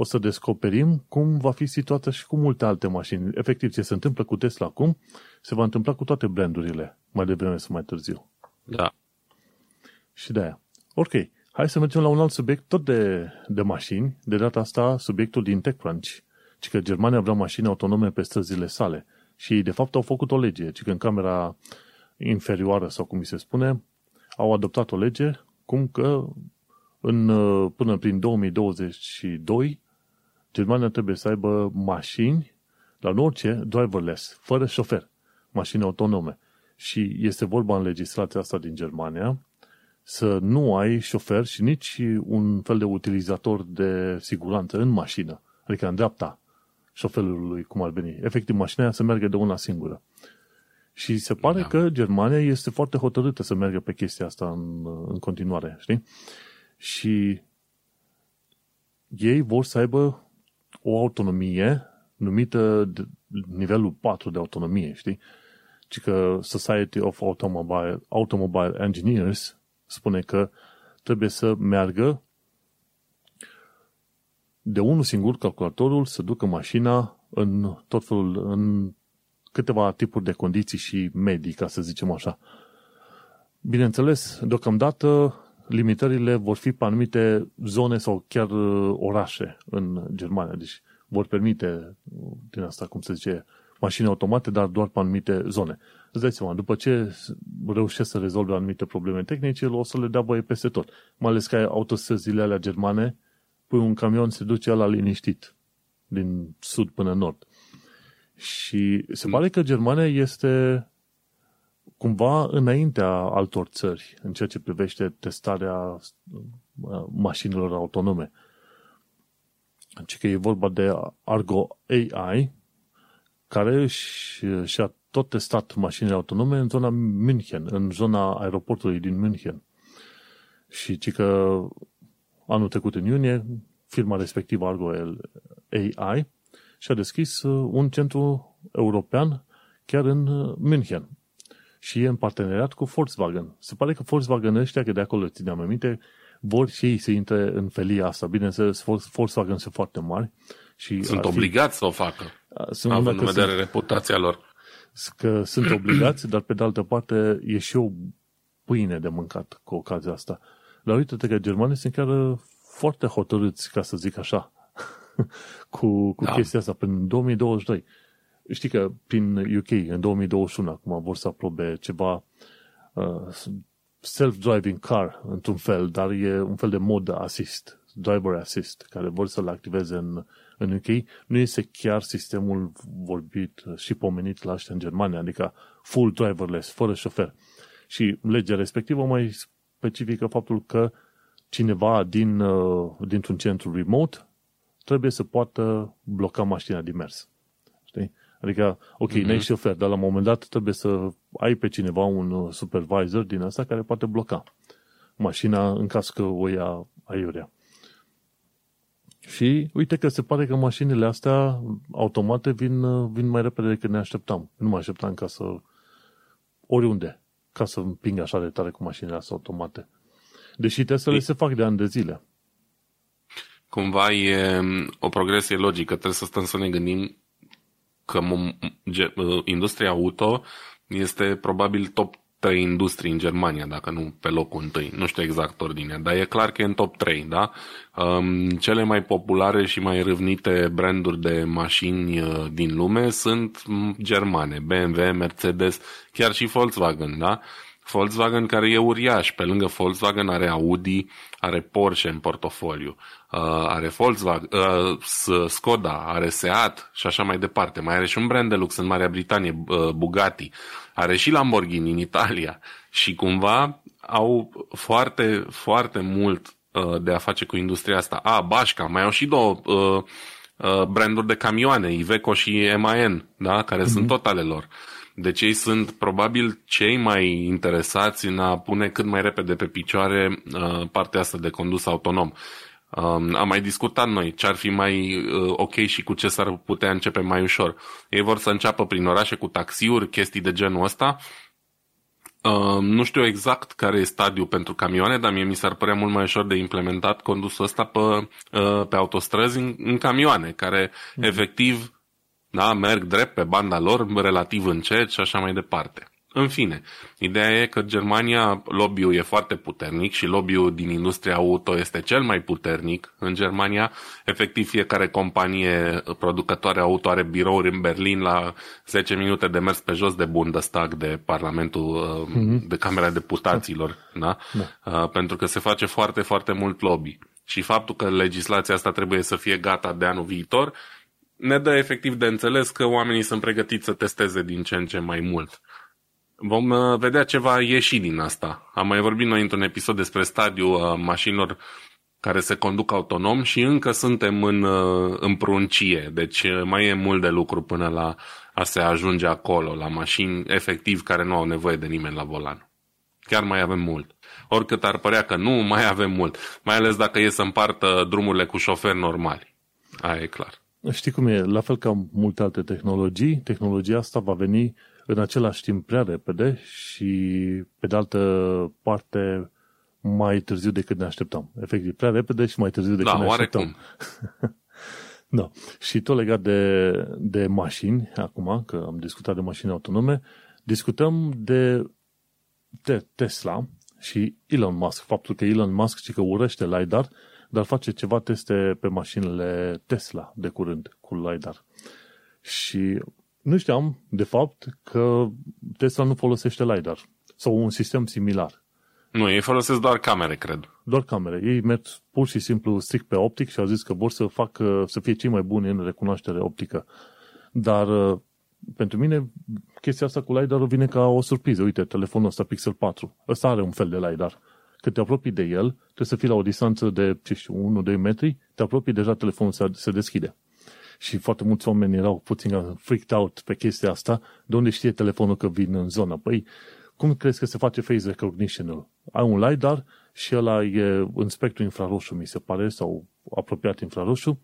o să descoperim cum va fi situația și cu multe alte mașini. Efectiv, ce se întâmplă cu Tesla acum, se va întâmpla cu toate brandurile, mai devreme sau mai târziu. Da. Și de aia. Ok. Hai să mergem la un alt subiect, tot de, de mașini, de data asta subiectul din TechCrunch, ci că Germania vrea mașini autonome pe străzile sale. Și de fapt au făcut o lege, ci că în camera inferioară, sau cum mi se spune, au adoptat o lege cum că în, până prin 2022 Germania trebuie să aibă mașini la orice driverless, fără șofer, mașini autonome. Și este vorba în legislația asta din Germania să nu ai șofer și nici un fel de utilizator de siguranță în mașină, adică în dreapta șoferului cum ar veni. Efectiv, mașina aia să meargă de una singură. Și se pare da. că Germania este foarte hotărâtă să meargă pe chestia asta în, în continuare, știi? Și ei vor să aibă o autonomie numită de nivelul 4 de autonomie, știi? Ci că Society of Automobile, Automobile Engineers spune că trebuie să meargă de unul singur calculatorul să ducă mașina în tot felul, în câteva tipuri de condiții și medii, ca să zicem așa. Bineînțeles, deocamdată limitările vor fi pe anumite zone sau chiar uh, orașe în Germania. Deci vor permite, uh, din asta cum se zice, mașini automate, dar doar pe anumite zone. Îți dai seama, după ce reușesc să rezolve anumite probleme tehnice, o să le dea voie peste tot. Mai ales că ai autostrăzile alea germane, pui un camion, se duce la liniștit, din sud până nord. Și se pare că Germania este cumva înaintea altor țări în ceea ce privește testarea uh, mașinilor autonome. Deci că e vorba de Argo AI, care și-a tot testat mașinile autonome în zona München, în zona aeroportului din München. Și ci că anul trecut în iunie, firma respectivă Argo AI și-a deschis uh, un centru european chiar în uh, München. Și e în parteneriat cu Volkswagen. Se pare că Volkswagen ăștia, că de acolo țineam aminte, vor și ei să intre în felia asta. Bineînțeles, Volkswagen sunt foarte mari. Și sunt obligați fi... să o facă, sunt având în vedere sunt, reputația lor. Că sunt obligați, dar pe de altă parte e și o pâine de mâncat cu ocazia asta. Dar uite-te că germanii sunt chiar uh, foarte hotărâți, ca să zic așa, cu, cu da. chestia asta până în 2022. Știi că prin UK, în 2021, acum vor să aprobe ceva uh, self-driving car, într-un fel, dar e un fel de mod assist, driver assist, care vor să-l activeze în, în UK. Nu este chiar sistemul vorbit și pomenit la în Germania, adică full driverless, fără șofer. Și legea respectivă mai specifică faptul că cineva din, uh, dintr-un centru remote trebuie să poată bloca mașina din mers. Știi? Adică, ok, mm-hmm. n-ai șofer, dar la un moment dat trebuie să ai pe cineva un uh, supervisor din asta care poate bloca mașina în caz că o ia aiurea. Și uite că se pare că mașinile astea automate vin, uh, vin mai repede decât ne așteptam. Nu mă așteptam ca să... oriunde, ca să împing așa de tare cu mașinile astea automate. Deși testele e... se fac de ani de zile cumva e mm, o progresie logică. Trebuie să stăm să ne gândim că uh, industria auto este probabil top 3 industrii în Germania, dacă nu pe locul întâi. Nu știu exact ordinea, dar e clar că e în top 3, da? Um, cele mai populare și mai râvnite branduri de mașini uh, din lume sunt mm, germane, BMW, Mercedes, chiar și Volkswagen, da? Volkswagen care e uriaș, pe lângă Volkswagen are Audi, are Porsche în portofoliu, uh, are Volkswagen, uh, Skoda, are Seat și așa mai departe. Mai are și un brand de lux în Marea Britanie, uh, Bugatti, are și Lamborghini în Italia și cumva au foarte, foarte mult uh, de a face cu industria asta. A, Bașca, mai au și două uh, uh, branduri de camioane, Iveco și MAN, da? care mm-hmm. sunt tot ale lor. Uh, deci ei sunt probabil cei mai interesați în a pune cât mai repede pe picioare uh, partea asta de condus autonom. Um, am mai discutat noi ce ar fi mai uh, ok și cu ce s-ar putea începe mai ușor. Ei vor să înceapă prin orașe cu taxiuri, chestii de genul ăsta. Uh, nu știu exact care e stadiul pentru camioane, dar mie mi s-ar părea mult mai ușor de implementat condusul ăsta pe, uh, pe autostrăzi în, în camioane, care mm-hmm. efectiv da? merg drept pe banda lor, relativ încet și așa mai departe. În fine, ideea e că Germania, lobby-ul e foarte puternic și lobby-ul din industria auto este cel mai puternic în Germania. Efectiv, fiecare companie producătoare auto are birouri în Berlin la 10 minute de mers pe jos de Bundestag, de Parlamentul, mm-hmm. de Camera Deputaților, da? da. Uh, pentru că se face foarte, foarte mult lobby. Și faptul că legislația asta trebuie să fie gata de anul viitor, ne dă efectiv de înțeles că oamenii sunt pregătiți să testeze din ce în ce mai mult. Vom uh, vedea ce va ieși din asta. Am mai vorbit noi într-un episod despre stadiul uh, mașinilor care se conduc autonom și încă suntem în, uh, în pruncie. Deci uh, mai e mult de lucru până la a se ajunge acolo, la mașini efectiv care nu au nevoie de nimeni la volan. Chiar mai avem mult. Oricât ar părea că nu, mai avem mult. Mai ales dacă e să împartă drumurile cu șoferi normali. Aia e clar. Știi cum e? La fel ca multe alte tehnologii, tehnologia asta va veni în același timp prea repede și, pe de altă parte, mai târziu decât ne așteptam. Efectiv, prea repede și mai târziu decât da, ne oarecum. așteptam. da. Și tot legat de, de mașini, acum, că am discutat de mașini autonome, discutăm de, de Tesla și Elon Musk. Faptul că Elon Musk și că urăște LiDAR, dar face ceva teste pe mașinile Tesla de curând cu LiDAR. Și nu știam, de fapt, că Tesla nu folosește LiDAR sau un sistem similar. Nu, ei folosesc doar camere, cred. Doar camere. Ei merg pur și simplu strict pe optic și au zis că vor să facă, să fie cei mai buni în recunoaștere optică. Dar uh, pentru mine chestia asta cu LiDAR vine ca o surpriză. Uite, telefonul ăsta Pixel 4. Ăsta are un fel de LiDAR. Când te apropii de el, trebuie să fii la o distanță de, ce știu, 1-2 metri, te apropii, deja telefonul se, se deschide. Și foarte mulți oameni erau puțin freaked out pe chestia asta. De unde știe telefonul că vin în zonă? Păi, cum crezi că se face face recognition-ul? Ai un LiDAR și ăla e în spectru infraroșu, mi se pare, sau apropiat infraroșu,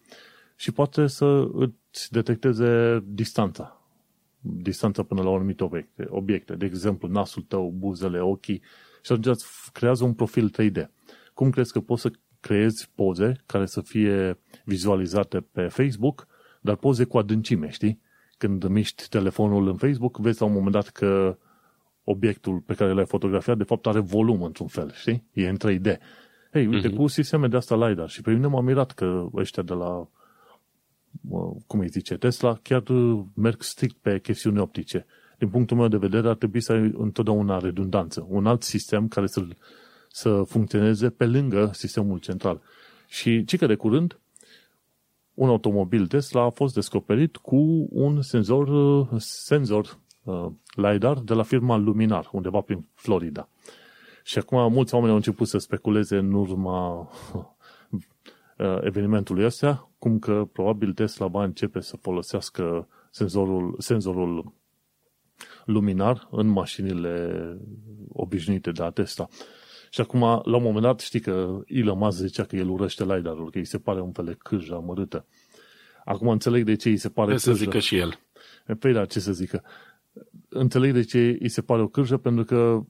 și poate să îți detecteze distanța. Distanța până la anumite obiecte. obiecte. De exemplu, nasul tău, buzele, ochii. Și atunci îți creează un profil 3D. Cum crezi că poți să creezi poze care să fie vizualizate pe Facebook, dar poze cu adâncime, știi? Când miști telefonul în Facebook, vezi la un moment dat că obiectul pe care l-ai fotografiat, de fapt are volum într-un fel, știi? E în 3D. Hei, uite, uh-huh. cu sisteme de asta LiDAR și pe mine m-am mirat că ăștia de la, cum îi zice, Tesla, chiar merg strict pe chestiuni optice. Din punctul meu de vedere, ar trebui să ai întotdeauna redundanță. Un alt sistem care să, să funcționeze pe lângă sistemul central. Și ci că de curând, un automobil Tesla a fost descoperit cu un senzor, senzor uh, LiDAR de la firma Luminar, undeva prin Florida. Și acum mulți oameni au început să speculeze în urma uh, evenimentului ăsta, cum că probabil Tesla va începe să folosească senzorul, senzorul luminar în mașinile obișnuite de la Tesla. Și acum, la un moment dat, știi că Elon Musk zicea că el urăște LiDAR-ul, că îi se pare un fel de cârjă amărâtă. Acum înțeleg de ce îi se pare Ce să zică și el. Păi da, ce să zică înțeleg de ce îi se pare o cârjă, pentru că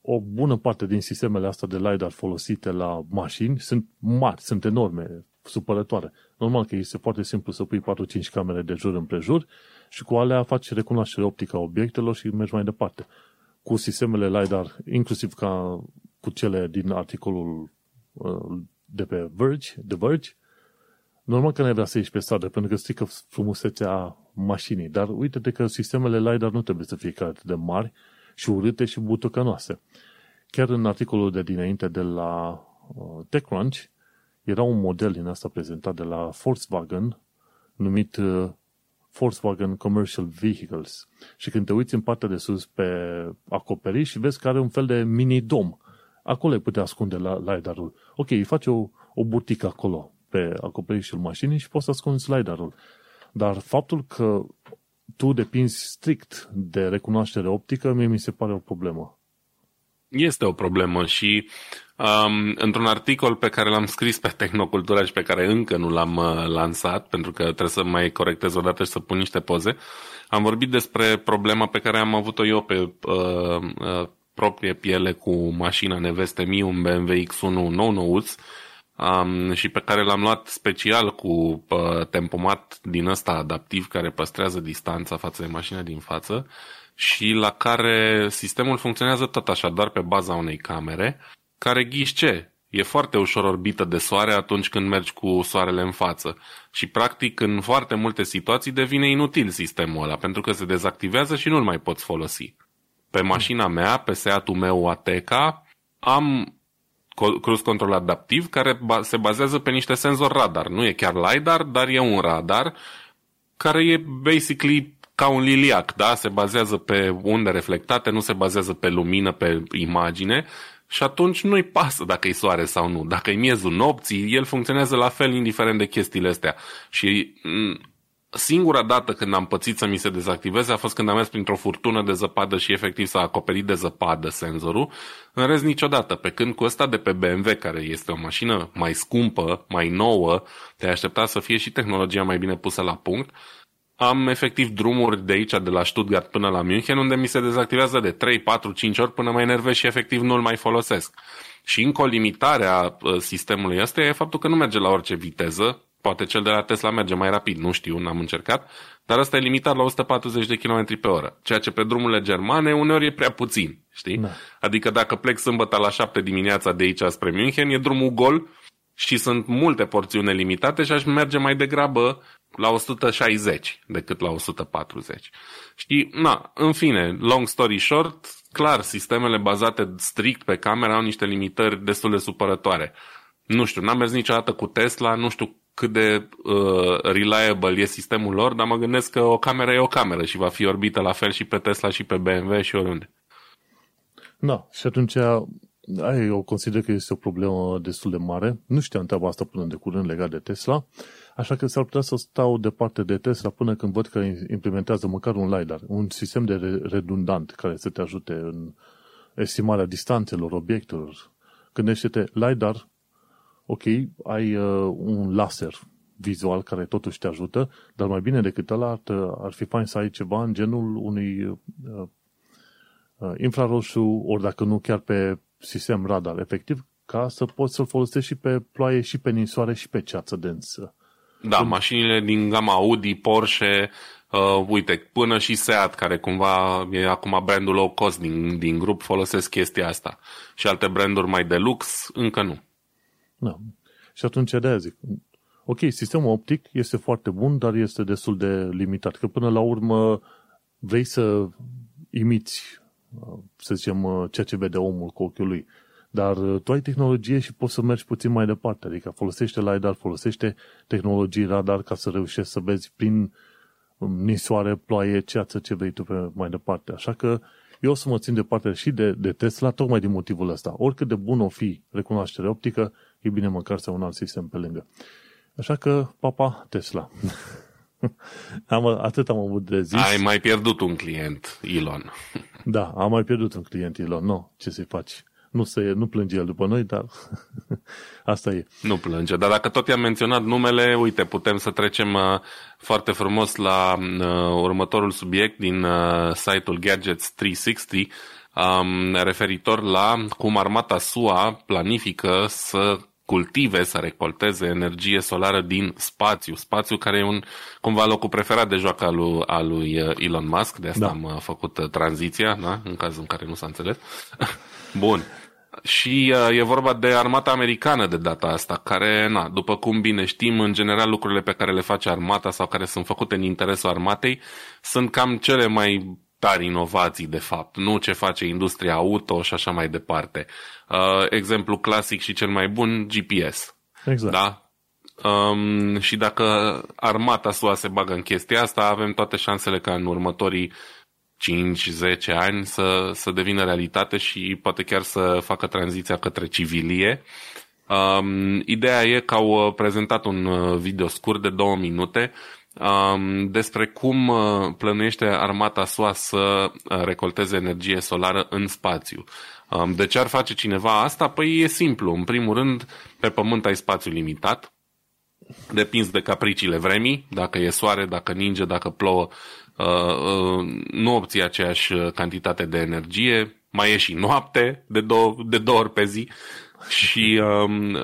o bună parte din sistemele astea de LiDAR folosite la mașini sunt mari, sunt enorme, supărătoare. Normal că este foarte simplu să pui 4-5 camere de jur împrejur și cu alea faci recunoaștere optică a obiectelor și mergi mai departe. Cu sistemele LiDAR, inclusiv ca cu cele din articolul uh, de pe Verge, The Verge, normal că ne vrea să ieși pe stradă, pentru că strică frumusețea mașinii. Dar uite-te că sistemele LiDAR nu trebuie să fie atât de mari și urâte și butucănoase. Chiar în articolul de dinainte de la uh, TechCrunch era un model din asta prezentat de la Volkswagen numit uh, Volkswagen Commercial Vehicles. Și când te uiți în partea de sus pe acoperiș, vezi că are un fel de mini-dom. Acolo ai putea ascunde la LiDAR-ul. Ok, îi faci o, o butică acolo pe acoperișul mașinii și poți să ascunzi LiDAR-ul. Dar faptul că tu depinzi strict de recunoaștere optică, mie mi se pare o problemă. Este o problemă și um, într-un articol pe care l-am scris pe Tehnocultura și pe care încă nu l-am uh, lansat, pentru că trebuie să mai corectez odată și să pun niște poze, am vorbit despre problema pe care am avut-o eu pe uh, uh, proprie piele cu mașina neveste mie, un BMW X1 nou nouț, um, și pe care l-am luat special cu uh, tempomat din ăsta adaptiv care păstrează distanța față de mașina din față și la care sistemul funcționează tot așa, doar pe baza unei camere, care ghiși ce? E foarte ușor orbită de soare atunci când mergi cu soarele în față. Și practic în foarte multe situații devine inutil sistemul ăla, pentru că se dezactivează și nu-l mai poți folosi. Pe mașina mea, pe Seatul meu Ateca, am cruise control adaptiv care se bazează pe niște senzori radar. Nu e chiar LiDAR, dar e un radar care e basically ca un liliac, da? Se bazează pe unde reflectate, nu se bazează pe lumină, pe imagine și atunci nu-i pasă dacă e soare sau nu. Dacă e miezul nopții, el funcționează la fel indiferent de chestiile astea. Și singura dată când am pățit să mi se dezactiveze a fost când am mers printr-o furtună de zăpadă și efectiv s-a acoperit de zăpadă senzorul. În rest niciodată. Pe când cu ăsta de pe BMW, care este o mașină mai scumpă, mai nouă, te aștepta să fie și tehnologia mai bine pusă la punct, am efectiv drumuri de aici, de la Stuttgart până la München, unde mi se dezactivează de 3, 4, 5 ori până mă enervez și efectiv nu-l mai folosesc. Și încă o limitare a ă, sistemului ăsta e faptul că nu merge la orice viteză, poate cel de la Tesla merge mai rapid, nu știu, n-am încercat, dar asta e limitat la 140 de km pe oră, ceea ce pe drumurile germane uneori e prea puțin, știi? Da. Adică dacă plec sâmbătă la 7 dimineața de aici spre München, e drumul gol și sunt multe porțiuni limitate și aș merge mai degrabă la 160 decât la 140. Știi, na, în fine, long story short, clar, sistemele bazate strict pe camera au niște limitări destul de supărătoare. Nu știu, n-am mers niciodată cu Tesla, nu știu cât de uh, reliable e sistemul lor, dar mă gândesc că o cameră e o cameră și va fi orbită la fel și pe Tesla și pe BMW și oriunde. Da, și atunci ai, eu consider că este o problemă destul de mare. Nu știam treaba asta până de curând legat de Tesla, așa că s-ar putea să stau departe de Tesla până când văd că implementează măcar un LiDAR, un sistem de redundant care să te ajute în estimarea distanțelor, obiectelor. Gândește-te, LiDAR, ok, ai uh, un laser vizual care totuși te ajută, dar mai bine decât ăla ar, ar fi fain să ai ceva în genul unui uh, uh, infraroșu, ori dacă nu chiar pe sistem radar, efectiv, ca să poți să-l folosești și pe ploaie, și pe ninsoare, și pe ceață densă. Da, Când... mașinile din gama Audi, Porsche, uh, uite, până și Seat, care cumva e acum brandul low cost din, din grup, folosesc chestia asta. Și alte branduri mai de lux, încă nu. Da. Și atunci de zic, ok, sistemul optic este foarte bun, dar este destul de limitat, că până la urmă vrei să imiți să zicem, uh, ceea ce vede omul cu ochiul lui. Dar uh, tu ai tehnologie și poți să mergi puțin mai departe, adică folosește LiDAR, folosește tehnologii radar ca să reușești să vezi prin um, nisoare, ploaie, ceață ce vrei tu pe mai departe. Așa că eu o să mă țin departe și de, de Tesla, tocmai din motivul ăsta. Oricât de bun o fi recunoaștere optică, e bine măcar să un alt sistem pe lângă. Așa că, papa, Tesla. am, atât am avut de zis. Ai mai pierdut un client, Elon. da, am mai pierdut un client, Elon. Nu, ce să-i faci? Nu, se, nu plânge el după noi, dar asta e. Nu plânge, dar dacă tot i-am menționat numele, uite, putem să trecem uh, foarte frumos la uh, următorul subiect din uh, site-ul Gadgets 360, um, referitor la cum armata SUA planifică să cultive, să recolteze energie solară din spațiu. Spațiu care e un, cumva locul preferat de joacă al lui, al lui uh, Elon Musk, de asta da. am uh, făcut uh, tranziția, da? în cazul în care nu s-a înțeles. Bun. Și uh, e vorba de armata americană de data asta, care, na, după cum bine știm, în general lucrurile pe care le face armata sau care sunt făcute în interesul armatei sunt cam cele mai tari inovații, de fapt, nu ce face industria auto și așa mai departe. Uh, exemplu clasic și cel mai bun, GPS. Exact. Da? Um, și dacă armata SUA se bagă în chestia asta, avem toate șansele ca în următorii 5-10 ani să, să devină realitate și poate chiar să facă tranziția către civilie. Um, ideea e că au uh, prezentat un uh, video scurt de două minute um, despre cum uh, plănuiește armata SUA să uh, recolteze energie solară în spațiu. Um, de ce ar face cineva asta? Păi e simplu. În primul rând, pe Pământ ai spațiu limitat, depinzi de capriciile vremii, dacă e soare, dacă ninge, dacă plouă, uh, uh, nu obții aceeași cantitate de energie, mai e și noapte de două, de două ori pe zi și um,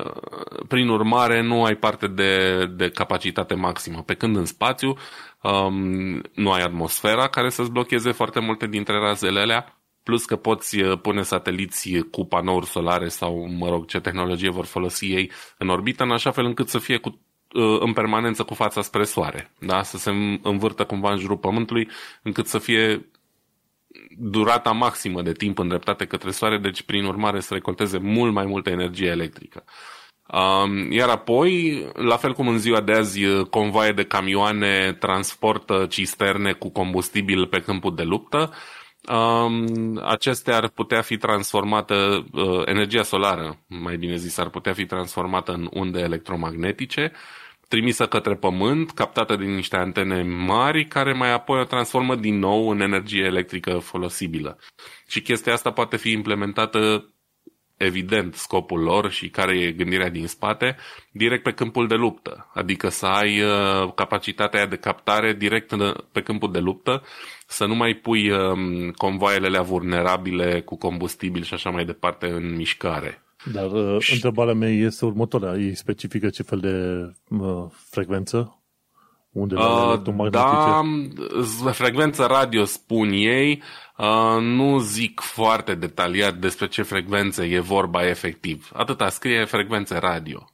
prin urmare nu ai parte de, de capacitate maximă. Pe când în spațiu um, nu ai atmosfera care să-ți blocheze foarte multe dintre razele alea, plus că poți uh, pune sateliți cu panouri solare sau, mă rog, ce tehnologie vor folosi ei în orbită, în așa fel încât să fie cu uh, în permanență cu fața spre soare, da? să se învârtă cumva în jurul Pământului, încât să fie durata maximă de timp îndreptate către soare, deci prin urmare să recolteze mult mai multă energie electrică. Um, iar apoi, la fel cum în ziua de azi, convoaie de camioane transportă cisterne cu combustibil pe câmpul de luptă, um, acestea ar putea fi transformate, uh, energia solară, mai bine zis, ar putea fi transformată în unde electromagnetice, trimisă către pământ, captată din niște antene mari, care mai apoi o transformă din nou în energie electrică folosibilă. Și chestia asta poate fi implementată evident scopul lor și care e gândirea din spate, direct pe câmpul de luptă. Adică să ai uh, capacitatea de captare direct pe câmpul de luptă, să nu mai pui um, convoaiele alea vulnerabile cu combustibil și așa mai departe în mișcare. Dar uh, și... întrebarea mea este următoarea. Ei specifică ce fel de uh, frecvență? Unde uh, da, frecvență radio spun ei, uh, nu zic foarte detaliat despre ce frecvențe e vorba efectiv. Atâta scrie frecvențe radio.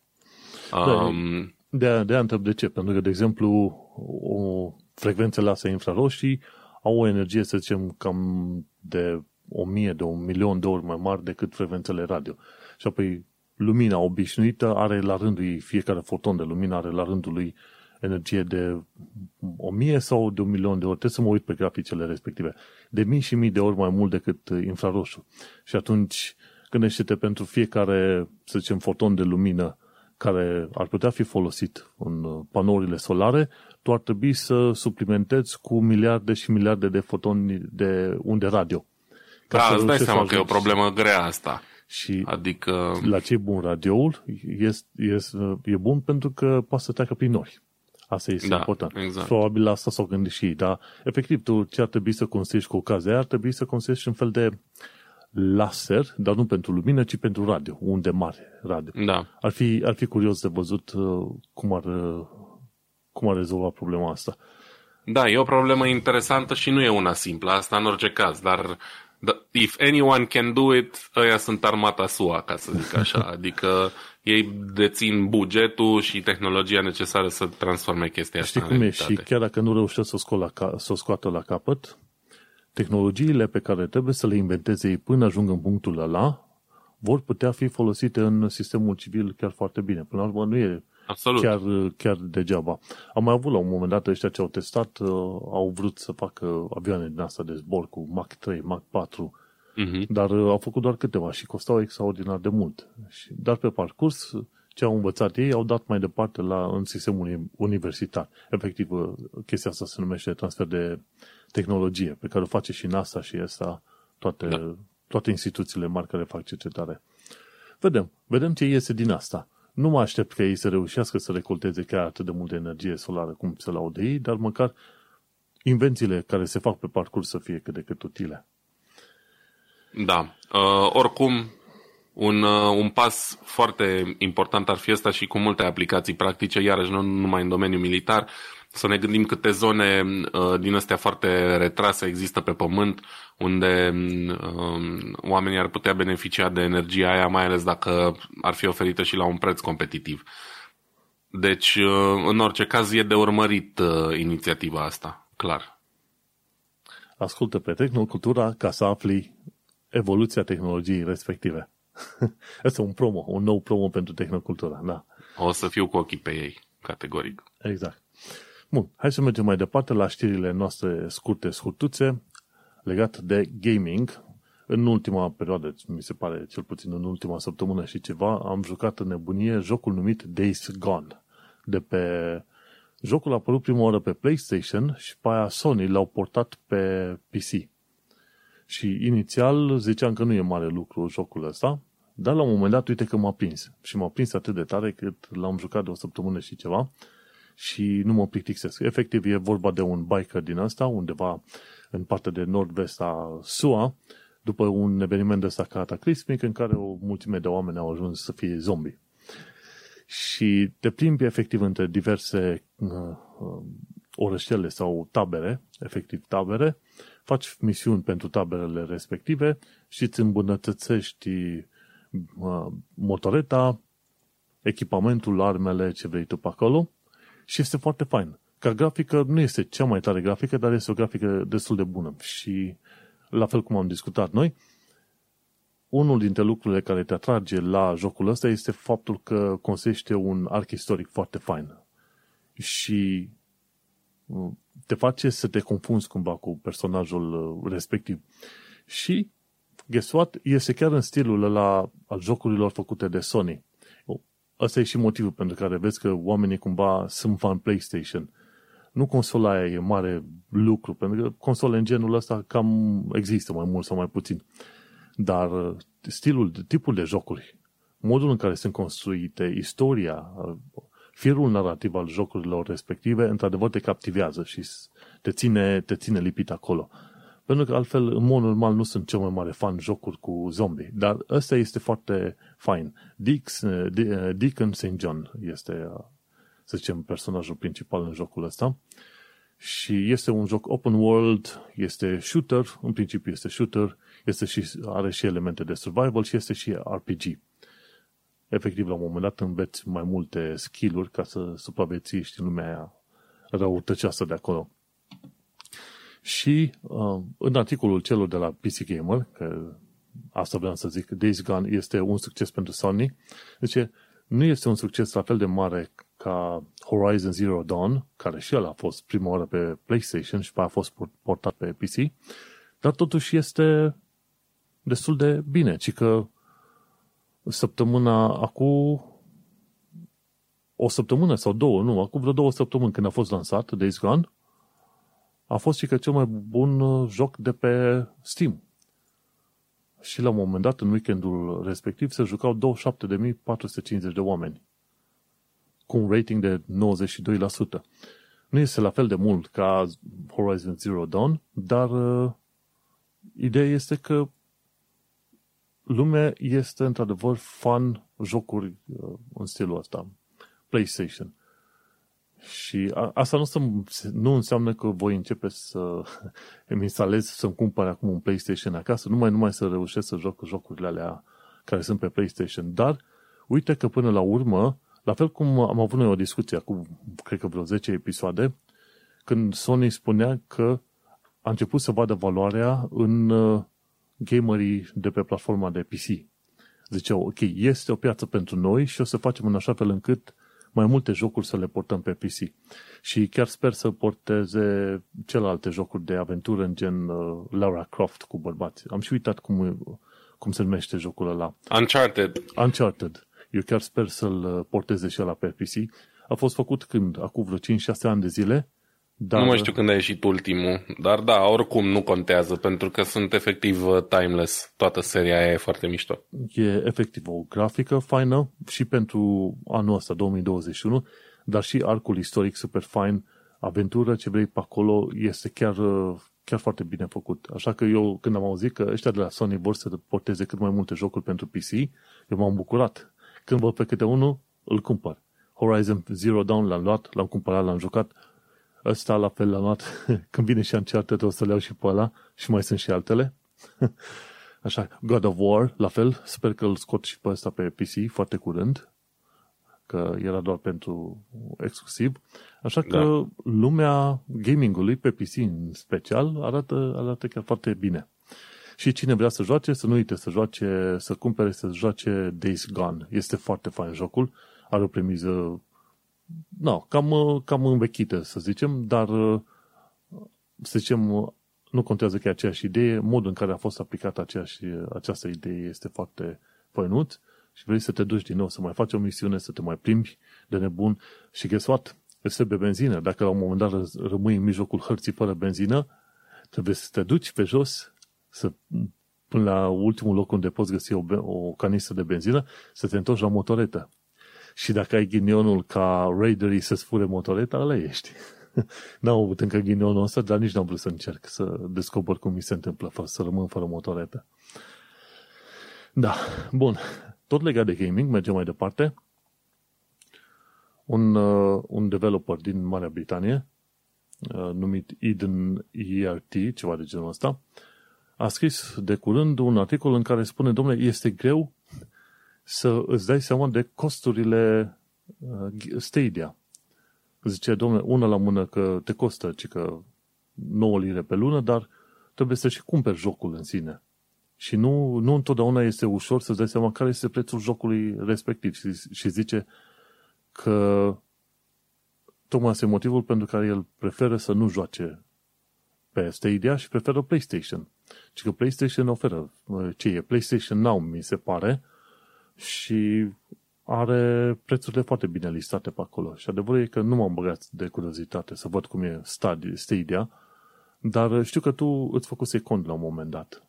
Um, de, de a întreb de ce. Pentru că, de exemplu, o frecvență lasă infraroșii au o energie, să zicem, cam de o mie, de un milion de ori mai mari decât frecvențele radio. Și apoi lumina obișnuită are la rândul ei, fiecare foton de lumină are la rândul lui energie de o mie sau de un milion de ori. Trebuie să mă uit pe graficele respective. De mii și mii de ori mai mult decât infraroșu. Și atunci gândește-te pentru fiecare, să zicem, foton de lumină care ar putea fi folosit în panourile solare, tu ar trebui să suplimentezi cu miliarde și miliarde de fotoni de unde radio. Ca da, îți dai seama că e o problemă grea asta. Și adică... la ce bun radioul este, este, e bun pentru că poate să treacă prin nori. Asta este da, important. Exact. Probabil la asta s-au gândit și ei, dar efectiv tu ce ar trebui să construiești cu ocazia aia, ar trebui să construiești un fel de laser, dar nu pentru lumină, ci pentru radio, unde mare radio. Da. Ar fi, ar fi curios de văzut uh, cum ar, uh, cum ar rezolva problema asta. Da, e o problemă interesantă și nu e una simplă, asta în orice caz, dar if anyone can do it, ăia sunt armata SUA, ca să zic așa. Adică ei dețin bugetul și tehnologia necesară să transforme chestia Știi asta cum e? Și chiar dacă nu reușesc să o, la, să o scoată la capăt, tehnologiile pe care trebuie să le inventeze ei până ajung în punctul ăla, vor putea fi folosite în sistemul civil chiar foarte bine. Până la urmă nu e Absolut. Chiar, chiar degeaba. Am mai avut la un moment dat ăștia ce au testat, uh, au vrut să facă avioane din asta de zbor cu Mach 3, Mach 4, uh-huh. dar uh, au făcut doar câteva și costau extraordinar de mult. Și, dar pe parcurs, ce au învățat ei, au dat mai departe la, în sistemul universitar. Efectiv, uh, chestia asta se numește transfer de tehnologie, pe care o face și NASA și asta, toate, da. toate instituțiile mari care fac cercetare. Vedem, vedem ce iese din asta. Nu mă aștept că ei să reușească să recolteze chiar atât de multă energie solară cum se laudă ei, dar măcar invențiile care se fac pe parcurs să fie cât de cât utile. Da. Uh, oricum, un, uh, un pas foarte important ar fi ăsta și cu multe aplicații practice, iarăși nu numai în domeniul militar, să ne gândim câte zone uh, din astea foarte retrase există pe pământ, unde uh, oamenii ar putea beneficia de energia aia, mai ales dacă ar fi oferită și la un preț competitiv. Deci, uh, în orice caz, e de urmărit uh, inițiativa asta, clar. Ascultă pe Tehnocultura ca să afli evoluția tehnologiei respective. Asta e un promo, un nou promo pentru Tehnocultura, da. O să fiu cu ochii pe ei, categoric. Exact. Bun, hai să mergem mai departe la știrile noastre scurte, scurtuțe, legate de gaming. În ultima perioadă, mi se pare, cel puțin în ultima săptămână și ceva, am jucat în nebunie jocul numit Days Gone. De pe... Jocul a apărut prima oară pe PlayStation și pe aia Sony l-au portat pe PC. Și inițial ziceam că nu e mare lucru jocul ăsta, dar la un moment dat, uite că m-a prins. Și m-a prins atât de tare cât l-am jucat de o săptămână și ceva și nu mă plictisesc. Efectiv, e vorba de un biker din asta, undeva în partea de nord-vest a SUA, după un eveniment de ăsta cataclismic în care o mulțime de oameni au ajuns să fie zombi. Și te plimbi efectiv între diverse uh, uh, orășele sau tabere, efectiv tabere, faci misiuni pentru taberele respective și îți îmbunătățești uh, motoreta, echipamentul, armele, ce vrei tu pe acolo și este foarte fain. Ca grafică nu este cea mai tare grafică, dar este o grafică destul de bună. Și la fel cum am discutat noi, unul dintre lucrurile care te atrage la jocul ăsta este faptul că consește un arc istoric foarte fain. Și te face să te confunzi cumva cu personajul respectiv. Și, guess what, este chiar în stilul ăla al jocurilor făcute de Sony. Asta e și motivul pentru care vezi că oamenii cumva sunt fan PlayStation. Nu consola aia e mare lucru, pentru că console în genul ăsta cam există mai mult sau mai puțin. Dar stilul, tipul de jocuri, modul în care sunt construite, istoria, firul narrativ al jocurilor respective, într-adevăr te captivează și te ține, te ține lipit acolo. Pentru că altfel, în mod normal, nu sunt cel mai mare fan jocuri cu zombie. Dar ăsta este foarte fain. Dix, Deacon St. John este, să zicem, personajul principal în jocul ăsta. Și este un joc open world, este shooter, în principiu este shooter, este și, are și elemente de survival și este și RPG. Efectiv, la un moment dat înveți mai multe skill-uri ca să supraviețuiești în lumea aia răutăceasă de acolo. Și uh, în articolul celor de la PC Gamer, că asta vreau să zic, Days Gone este un succes pentru Sony, deci nu este un succes la fel de mare ca Horizon Zero Dawn, care și el a fost prima oară pe PlayStation și a fost portat pe PC, dar totuși este destul de bine, ci că săptămâna acum o săptămână sau două, nu, acum vreo două săptămâni când a fost lansat Days Gone, a fost și că cel mai bun uh, joc de pe Steam. Și la un moment dat, în weekendul respectiv, se jucau 27.450 de oameni. Cu un rating de 92%. Nu este la fel de mult ca Horizon Zero Dawn, dar uh, ideea este că lumea este într-adevăr fan jocuri uh, în stilul ăsta. PlayStation. Și a, asta nu, nu înseamnă că voi începe să îmi instalez, să-mi cumpăr acum un PlayStation acasă, numai numai să reușesc să joc jocurile alea care sunt pe PlayStation. Dar uite că până la urmă, la fel cum am avut noi o discuție acum, cred că vreo 10 episoade, când Sony spunea că a început să vadă valoarea în uh, gamerii de pe platforma de PC. Ziceau, ok, este o piață pentru noi și o să facem în așa fel încât mai multe jocuri să le portăm pe PC. Și chiar sper să porteze celelalte jocuri de aventură în gen uh, Lara Croft cu bărbați. Am și uitat cum, cum se numește jocul ăla. Uncharted. Uncharted. Eu chiar sper să-l uh, porteze și ăla pe PC. A fost făcut când? Acum vreo 5-6 ani de zile dar... Nu mai știu când a ieșit ultimul, dar da, oricum nu contează, pentru că sunt efectiv uh, timeless. Toată seria aia e foarte mișto. E efectiv o grafică faină și pentru anul ăsta, 2021, dar și arcul istoric super fain, aventură ce vrei pe acolo este chiar, uh, chiar foarte bine făcut. Așa că eu, când am auzit că ăștia de la Sony vor să porteze cât mai multe jocuri pentru PC, eu m-am bucurat. Când văd pe câte unul, îl cumpăr. Horizon Zero Dawn l-am luat, l-am cumpărat, l-am jucat, Ăsta la fel l-am luat. Când vine și Uncharted o să le iau și pe ăla și mai sunt și altele. Așa, God of War, la fel, sper că îl scot și pe ăsta pe PC foarte curând, că era doar pentru exclusiv. Așa că da. lumea gamingului pe PC în special arată, arată chiar foarte bine. Și cine vrea să joace, să nu uite să joace, să cumpere, să joace Days Gone. Este foarte fain jocul, are o premiză no, cam, cam învechită, să zicem, dar să zicem, nu contează că e aceeași idee, modul în care a fost aplicată aceeași, această idee este foarte făinut și vrei să te duci din nou, să mai faci o misiune, să te mai plimbi de nebun și guess what? Este pe benzină. Dacă la un moment dat rămâi în mijlocul hărții fără benzină, trebuie să te duci pe jos, să până la ultimul loc unde poți găsi o, o canistră de benzină, să te întorci la motoretă. Și dacă ai ghinionul ca raiderii să-ți fure motoreta, ăla ești. N-am avut încă ghinionul ăsta, dar nici n-am vrut să încerc să descoper cum mi se întâmplă fără să rămân fără motoretă. Da, bun. Tot legat de gaming, mergem mai departe. Un, uh, un developer din Marea Britanie, uh, numit Eden ERT, ceva de genul ăsta, a scris de curând un articol în care spune, domnule, este greu să îți dai seama de costurile uh, Stadia. Zice, domnule, una la mână că te costă, ci că 9 lire pe lună, dar trebuie să și cumperi jocul în sine. Și nu, nu întotdeauna este ușor să-ți dai seama care este prețul jocului respectiv. Și, și zice că Tocmai asta e motivul pentru care el preferă să nu joace pe Stadia și preferă PlayStation. Și că PlayStation oferă ce e PlayStation Now, mi se pare, și are prețurile foarte bine listate pe acolo. Și adevărul e că nu m-am băgat de curiozitate să văd cum e Stadia, dar știu că tu îți făcuse cont la un moment dat.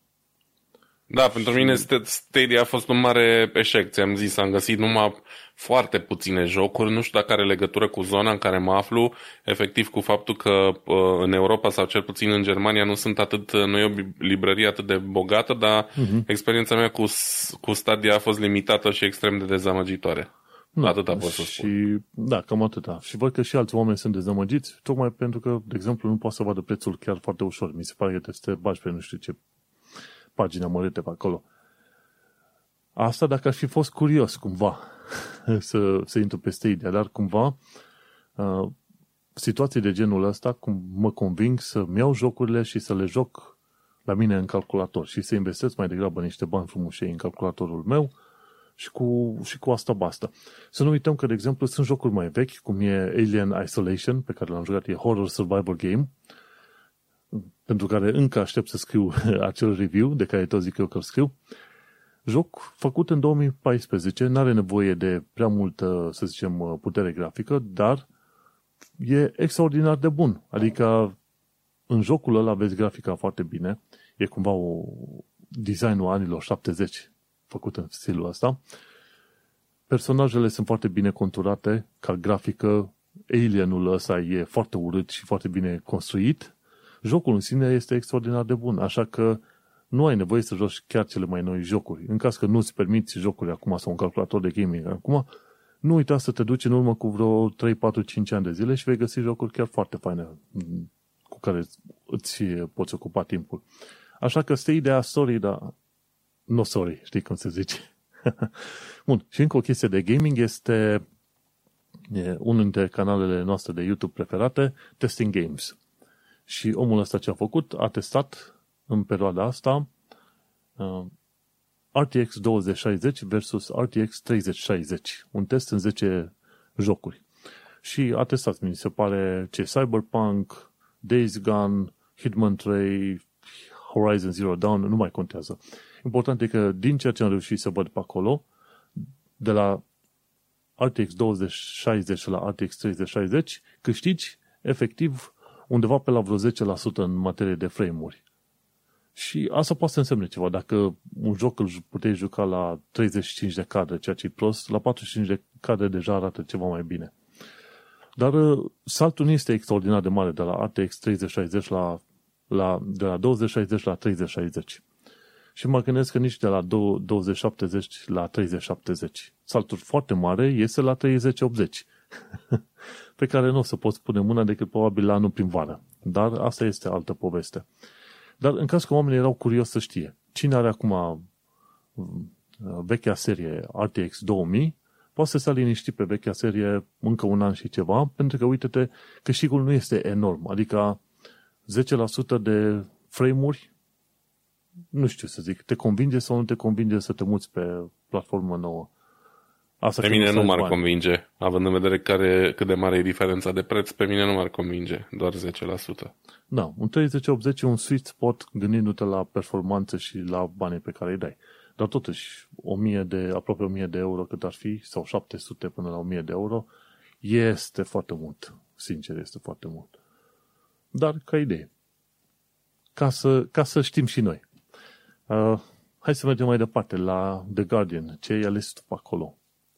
Da, pentru mine Stadia a fost un mare eșec. Ți-am zis, am găsit numai foarte puține jocuri. Nu știu dacă are legătură cu zona în care mă aflu, efectiv cu faptul că uh, în Europa sau cel puțin în Germania nu sunt atât, uh, nu e o librărie atât de bogată, dar uh-huh. experiența mea cu, cu Stadia a fost limitată și extrem de dezamăgitoare. Da, Atâta pot să spun. Și, da, cam atâta. Și văd că și alți oameni sunt dezamăgiți, tocmai pentru că, de exemplu, nu poate să vadă prețul chiar foarte ușor. Mi se pare că trebuie să te bagi pe nu știu ce pagina mărite pe acolo. Asta dacă aș fi fost curios cumva să, să intru pe Stadia, dar cumva uh, situații de genul ăsta cum mă conving să-mi iau jocurile și să le joc la mine în calculator și să investesc mai degrabă niște bani frumoși în calculatorul meu și cu, și cu asta basta. Să nu uităm că, de exemplu, sunt jocuri mai vechi, cum e Alien Isolation, pe care l-am jucat, e Horror Survival Game, pentru care încă aștept să scriu acel review, de care tot zic eu că îl scriu. Joc făcut în 2014, nu are nevoie de prea multă, să zicem, putere grafică, dar e extraordinar de bun. Adică în jocul ăla aveți grafica foarte bine, e cumva o designul anilor 70 făcut în stilul ăsta. Personajele sunt foarte bine conturate, ca grafică, alienul ăsta e foarte urât și foarte bine construit, jocul în sine este extraordinar de bun, așa că nu ai nevoie să joci chiar cele mai noi jocuri. În caz că nu-ți permiți jocuri acum sau un calculator de gaming acum, nu uita să te duci în urmă cu vreo 3, 4, 5 ani de zile și vei găsi jocuri chiar foarte faine cu care îți poți ocupa timpul. Așa că stai ideea sorry, dar no sorry, știi cum se zice. Bun, și încă o chestie de gaming este e unul dintre canalele noastre de YouTube preferate, Testing Games. Și omul ăsta ce a făcut, a testat în perioada asta uh, RTX 2060 versus RTX 3060. Un test în 10 jocuri. Și a testat, mi se pare, ce Cyberpunk, Days Gone, Hitman 3, Horizon Zero Dawn, nu mai contează. Important e că din ceea ce am reușit să văd pe acolo, de la RTX 2060 la RTX 3060, câștigi efectiv undeva pe la vreo 10% în materie de frame-uri. Și asta poate să însemne ceva. Dacă un joc îl puteai juca la 35 de cadre, ceea ce e prost, la 45 de cadre deja arată ceva mai bine. Dar uh, saltul nu este extraordinar de mare de la RTX 3060 la, la, de la 2060 la 3060. Și mă gândesc că nici de la 2070 la 3070. Saltul foarte mare este la 3080. pe care nu o să poți pune mâna decât probabil la anul prin vară. Dar asta este altă poveste. Dar în caz că oamenii erau curios să știe, cine are acum uh, vechea serie RTX 2000, poate să se liniști pe vechea serie încă un an și ceva, pentru că, uite-te, câștigul nu este enorm. Adică 10% de frame-uri, nu știu să zic, te convinge sau nu te convinge să te muți pe platformă nouă. Asta pe mine nu m-ar bani. convinge, având în vedere care, cât de mare e diferența de preț, pe mine nu m-ar convinge, doar 10%. Da, un 3080 e un sweet spot gândindu-te la performanță și la banii pe care îi dai. Dar totuși, 1000 de, aproape 1000 de euro cât ar fi, sau 700 până la 1000 de euro, este foarte mult. Sincer, este foarte mult. Dar ca idee. Ca să, ca să știm și noi. Uh, hai să mergem mai departe la The Guardian. Ce ai ales tu pe acolo?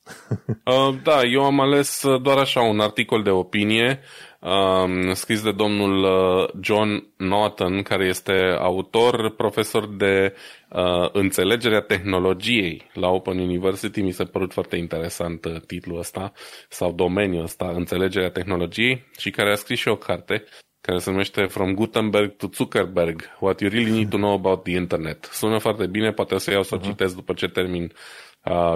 Uh, da, eu am ales uh, doar așa un articol de opinie um, scris de domnul uh, John Norton, care este autor, profesor de uh, înțelegerea tehnologiei la Open University. Mi s-a părut foarte interesant uh, titlul ăsta sau domeniul ăsta, înțelegerea tehnologiei și care a scris și o carte care se numește From Gutenberg to Zuckerberg, What You Really Need to Know About the Internet. Sună foarte bine, poate o să iau să o uh-huh. citesc după ce termin uh,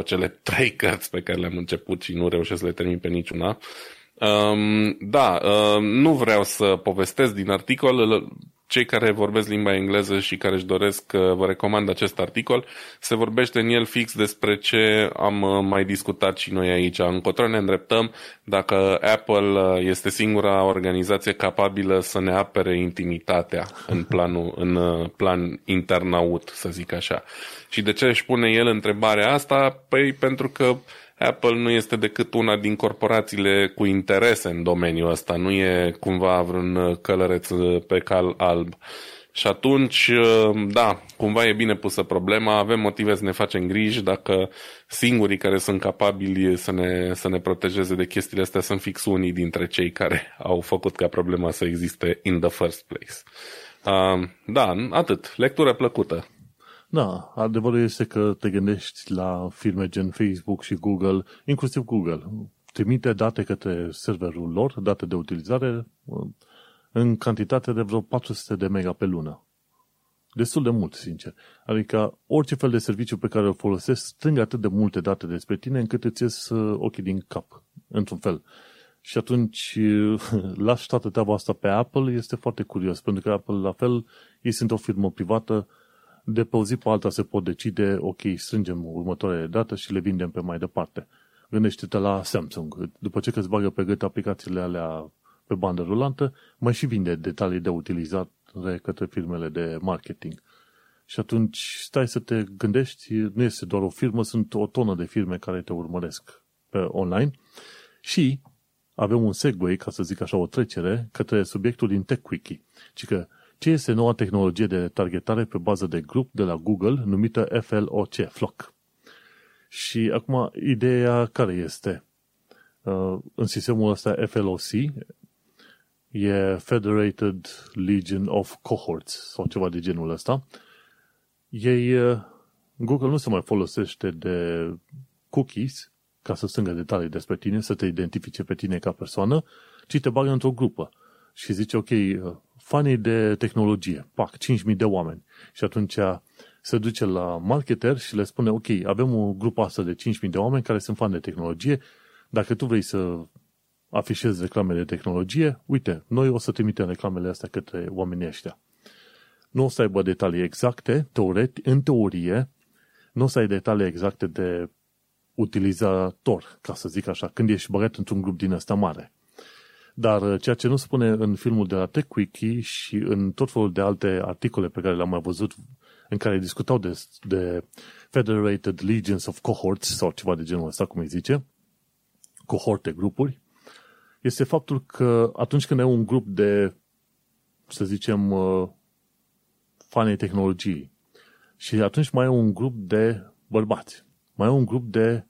cele trei cărți pe care le-am început și nu reușesc să le termin pe niciuna. Um, da, uh, nu vreau să povestesc din articol, cei care vorbesc limba engleză și care își doresc, uh, vă recomand acest articol. Se vorbește în el fix despre ce am uh, mai discutat și noi aici. Încotro ne îndreptăm dacă Apple este singura organizație capabilă să ne apere intimitatea în, planul, în plan internaut, să zic așa. Și de ce își pune el întrebarea asta? Păi pentru că Apple nu este decât una din corporațiile cu interese în domeniul ăsta, nu e cumva vreun călăreț pe cal alb. Și atunci, da, cumva e bine pusă problema, avem motive să ne facem griji dacă singurii care sunt capabili să ne, să ne protejeze de chestiile astea sunt fix unii dintre cei care au făcut ca problema să existe in the first place. Uh, da, atât. Lectură plăcută. Da, adevărul este că te gândești la firme gen Facebook și Google, inclusiv Google. Trimite date către serverul lor, date de utilizare, în cantitate de vreo 400 de mega pe lună. Destul de mult, sincer. Adică orice fel de serviciu pe care îl folosesc strâng atât de multe date despre tine încât îți ies uh, ochii din cap, într-un fel. Și atunci lași toată treaba asta pe Apple, este foarte curios, pentru că Apple, la fel, ei sunt o firmă privată, de pe o zi pe alta se pot decide, ok, strângem următoarele date și le vindem pe mai departe. Gândește-te la Samsung. După ce că îți bagă pe gât aplicațiile alea pe bandă rulantă, mai și vinde detalii de utilizare către firmele de marketing. Și atunci stai să te gândești, nu este doar o firmă, sunt o tonă de firme care te urmăresc pe online și avem un segue, ca să zic așa, o trecere către subiectul din TechWiki. Ci că ce este noua tehnologie de targetare pe bază de grup de la Google numită FLOC, FLOC. Și acum, ideea care este? Uh, în sistemul ăsta FLOC e Federated Legion of Cohorts sau ceva de genul ăsta. Ei, uh, Google nu se mai folosește de cookies ca să strângă detalii despre tine, să te identifice pe tine ca persoană, ci te bagă într-o grupă și zice, ok, uh, fanii de tehnologie, pac, 5.000 de oameni. Și atunci se duce la marketer și le spune, ok, avem o grupă asta de 5.000 de oameni care sunt fani de tehnologie, dacă tu vrei să afișezi reclame de tehnologie, uite, noi o să trimitem reclamele astea către oamenii ăștia. Nu o să aibă detalii exacte, teoret, în teorie, nu o să ai detalii exacte de utilizator, ca să zic așa, când ești băgat într-un grup din ăsta mare. Dar uh, ceea ce nu spune în filmul de la TechWiki și în tot felul de alte articole pe care le-am mai văzut în care discutau de, de Federated Legions of Cohorts sau ceva de genul ăsta, cum îi zice, cohorte, grupuri, este faptul că atunci când ai un grup de, să zicem, uh, fanii tehnologiei și atunci mai ai un grup de bărbați, mai ai un grup de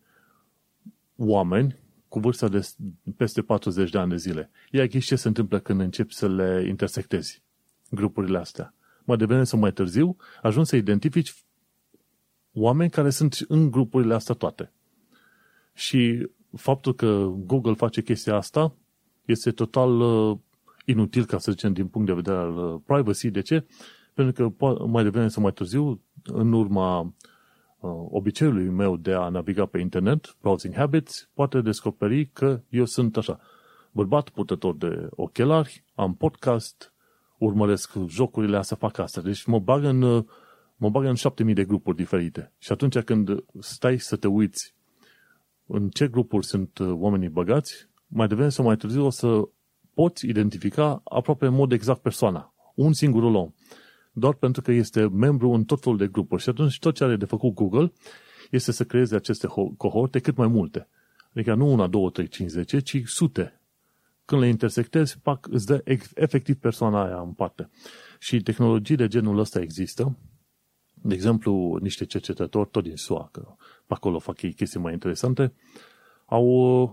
oameni cu vârsta de peste 40 de ani de zile. Ia ghiși ce se întâmplă când începi să le intersectezi grupurile astea. Mai devreme sau mai târziu, ajungi să identifici oameni care sunt în grupurile astea toate. Și faptul că Google face chestia asta este total uh, inutil, ca să zicem, din punct de vedere al uh, privacy. De ce? Pentru că mai devreme sau mai târziu, în urma Uh, obiceiului meu de a naviga pe internet, browsing habits, poate descoperi că eu sunt așa, bărbat putător de ochelari, am podcast, urmăresc jocurile astea, fac asta. Deci mă bag în, mă bag în 7000 de grupuri diferite. Și atunci când stai să te uiți în ce grupuri sunt uh, oamenii băgați, mai devreme sau mai târziu o să poți identifica aproape în mod exact persoana. Un singur om doar pentru că este membru în tot felul de grupuri. Și atunci tot ce are de făcut Google este să creeze aceste cohorte cât mai multe. Adică nu una, două, trei, cinci, zece, ci sute. Când le intersectezi, pac, îți dă efectiv persoana aia în parte. Și tehnologii de genul ăsta există. De exemplu, niște cercetători, tot din SUA, că pe acolo fac ei chestii mai interesante, au uh,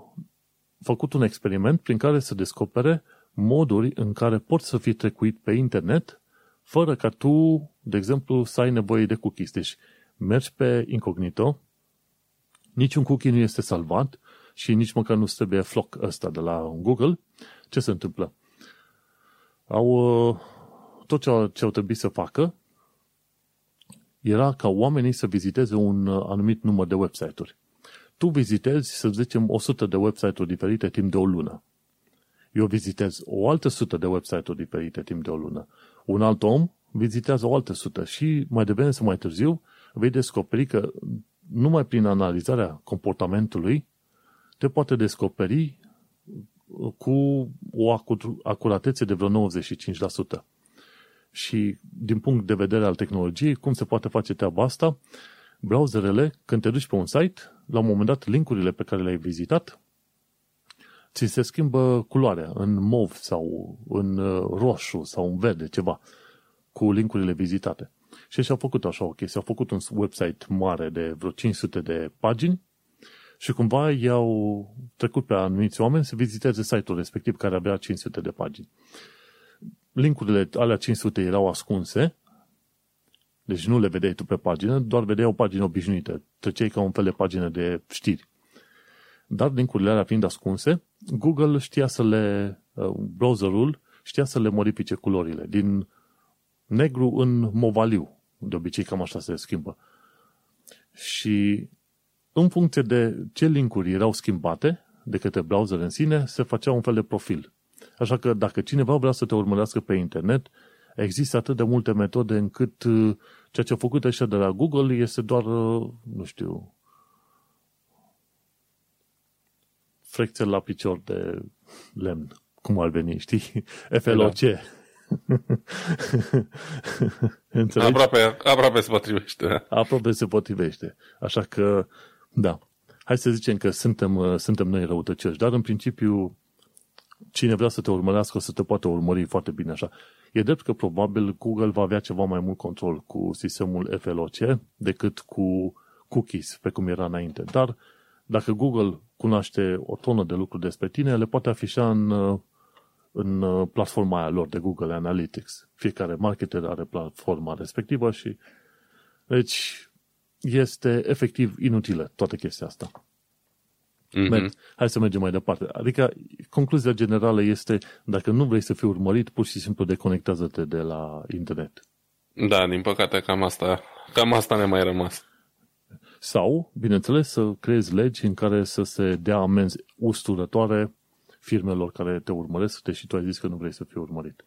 făcut un experiment prin care să descopere moduri în care poți să fii trecuit pe internet fără ca tu, de exemplu, să ai nevoie de cookies. Deci mergi pe incognito, niciun cookie nu este salvat și nici măcar nu trebuie floc ăsta de la Google. Ce se întâmplă? Au, uh, tot ce, ce au trebuit să facă era ca oamenii să viziteze un uh, anumit număr de website-uri. Tu vizitezi, să zicem, 100 de website-uri diferite timp de o lună. Eu vizitez o altă sută de website-uri diferite timp de o lună Un alt om vizitează o altă sută și mai devreme sau mai târziu vei descoperi că numai prin analizarea comportamentului te poate descoperi cu o acuratețe de vreo 95%. Și din punct de vedere al tehnologiei, cum se poate face treaba asta? Browserele, când te duci pe un site, la un moment dat, linkurile pe care le-ai vizitat, ți se schimbă culoarea în mov sau în uh, roșu sau în verde, ceva, cu linkurile vizitate. Și și-au făcut așa o chestie. Au făcut un website mare de vreo 500 de pagini și cumva i-au trecut pe anumiți oameni să viziteze site-ul respectiv care avea 500 de pagini. Linkurile alea 500 erau ascunse, deci nu le vedeai tu pe pagină, doar vedeai o pagină obișnuită. Treceai ca un fel de pagină de știri. Dar linkurile alea fiind ascunse, Google știa să le, uh, browserul știa să le modifice culorile din negru în movaliu. De obicei cam așa se schimbă. Și în funcție de ce linkuri erau schimbate de către browser în sine, se făcea un fel de profil. Așa că dacă cineva vrea să te urmărească pe internet, există atât de multe metode încât uh, ceea ce a făcut ăștia de la Google este doar, uh, nu știu, frecție la picior de lemn, cum ar veni, știi? FLOC. Da. aproape, aproape se potrivește. Aproape se potrivește. Așa că, da. Hai să zicem că suntem, uh, suntem noi răutăcioși, dar în principiu cine vrea să te urmărească o să te poată urmări foarte bine așa. E drept că probabil Google va avea ceva mai mult control cu sistemul FLOC decât cu cookies, pe cum era înainte. Dar dacă Google cunoaște o tonă de lucruri despre tine, le poate afișa în uh, în uh, platforma aia lor de Google Analytics. Fiecare marketer are platforma respectivă și deci este efectiv inutilă toată chestia asta. Mm-hmm. Hai să mergem mai departe. Adică concluzia generală este dacă nu vrei să fii urmărit, pur și simplu deconectează-te de la internet. Da, din păcate cam asta, cam asta ne mai rămas. Sau, bineînțeles, să creezi legi în care să se dea amenzi usturătoare firmelor care te urmăresc, deși tu ai zis că nu vrei să fii urmărit.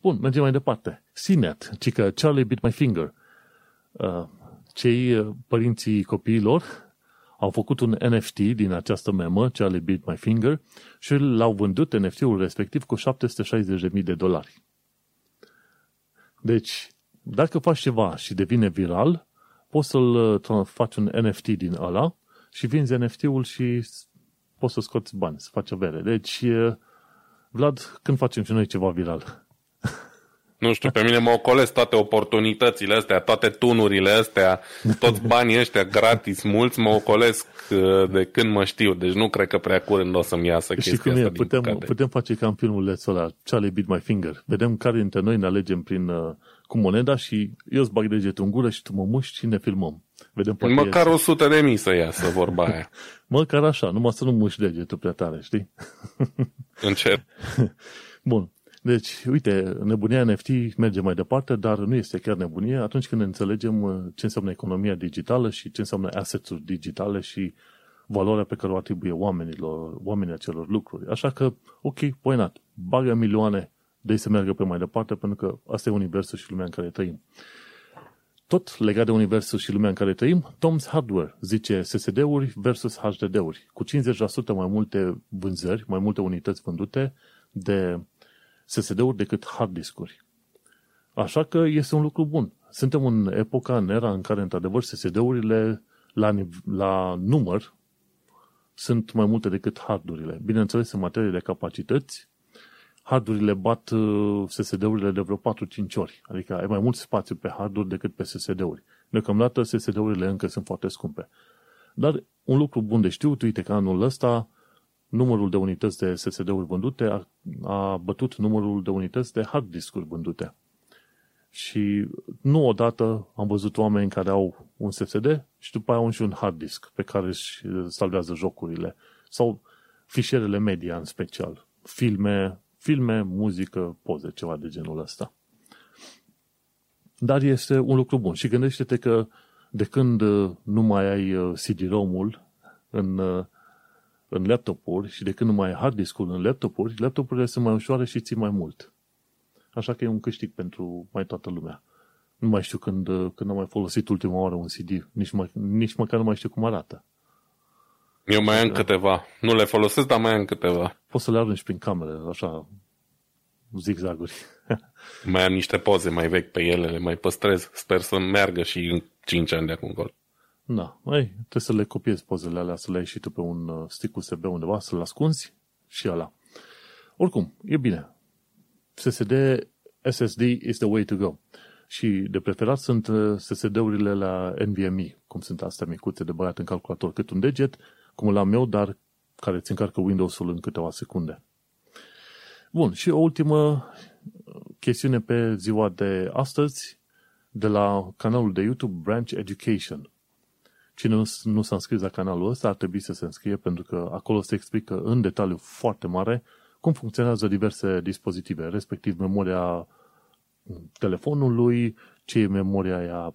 Bun, mergem mai departe. CNET, ci că Charlie Bit My Finger. Uh, cei uh, părinții copiilor au făcut un NFT din această memă, Charlie Bit My Finger, și l-au vândut NFT-ul respectiv cu 760.000 de dolari. Deci, dacă faci ceva și devine viral, poți să-l uh, faci un NFT din ăla și vinzi NFT-ul și poți să scoți bani, să faci avere. Deci, Vlad, când facem și noi ceva viral? Nu știu, pe mine mă ocolesc toate oportunitățile astea, toate tunurile astea, toți banii ăștia gratis, mulți mă ocolesc uh, de când mă știu, deci nu cred că prea curând o să-mi iasă chestia Și cum e, putem, putem face ca în filmul ăla, Charlie Beat My Finger. Vedem care dintre noi ne alegem prin, uh, cu moneda și eu îți bag degetul în gură și tu mă muști și ne filmăm. Vedem Măcar o sută de mii să iasă vorba aia. Măcar așa, numai să nu muști degetul prea tare, știi? Încerc. Bun. Deci, uite, nebunia NFT merge mai departe, dar nu este chiar nebunie atunci când înțelegem uh, ce înseamnă economia digitală și ce înseamnă assets digitale și valoarea pe care o atribuie oamenilor, oamenii acelor lucruri. Așa că, ok, why not? Bagă milioane de să meargă pe mai departe, pentru că asta e universul și lumea în care trăim. Tot legat de universul și lumea în care trăim, Tom's Hardware zice SSD-uri versus HDD-uri. Cu 50% mai multe vânzări, mai multe unități vândute de SSD-uri decât hard discuri. Așa că este un lucru bun. Suntem în epoca, în era în care, într-adevăr, SSD-urile la, la număr sunt mai multe decât hardurile. Bineînțeles, în materie de capacități, hardurile bat uh, SSD-urile de vreo 4-5 ori. Adică ai mai mult spațiu pe harduri decât pe SSD-uri. Deocamdată SSD-urile încă sunt foarte scumpe. Dar un lucru bun de știut, uite că anul ăsta numărul de unități de SSD-uri vândute a, a bătut numărul de unități de hard discuri vândute. Și nu odată am văzut oameni care au un SSD și după aia au și un hard disk pe care își salvează jocurile sau fișierele media în special, filme, filme, muzică, poze, ceva de genul ăsta. Dar este un lucru bun și gândește-te că de când nu mai ai uh, CD-ROM-ul în uh, în laptopuri și de când nu mai ai hard disk în laptopuri, laptopurile sunt mai ușoare și țin mai mult. Așa că e un câștig pentru mai toată lumea. Nu mai știu când, când am mai folosit ultima oară un CD. Nici, mai, nici măcar nu mai știu cum arată. Eu mai am da. câteva. Nu le folosesc, dar mai am câteva. Poți să le arunci prin camere, așa, zigzaguri. mai am niște poze mai vechi pe ele, le mai păstrez. Sper să meargă și în 5 ani de acum încolo. Da, mai trebuie să le copiezi pozele alea, să le ai și tu pe un uh, stick USB undeva, să-l ascunzi și ala. Oricum, e bine. SSD, SSD is the way to go. Și de preferat sunt uh, SSD-urile la NVMe, cum sunt astea micuțe de băiat în calculator, cât un deget, cum l-am eu, dar care îți încarcă Windows-ul în câteva secunde. Bun, și o ultimă chestiune pe ziua de astăzi, de la canalul de YouTube Branch Education. Cine nu, nu s-a înscris la canalul ăsta ar trebui să se înscrie pentru că acolo se explică în detaliu foarte mare cum funcționează diverse dispozitive, respectiv memoria telefonului, ce e memoria aia,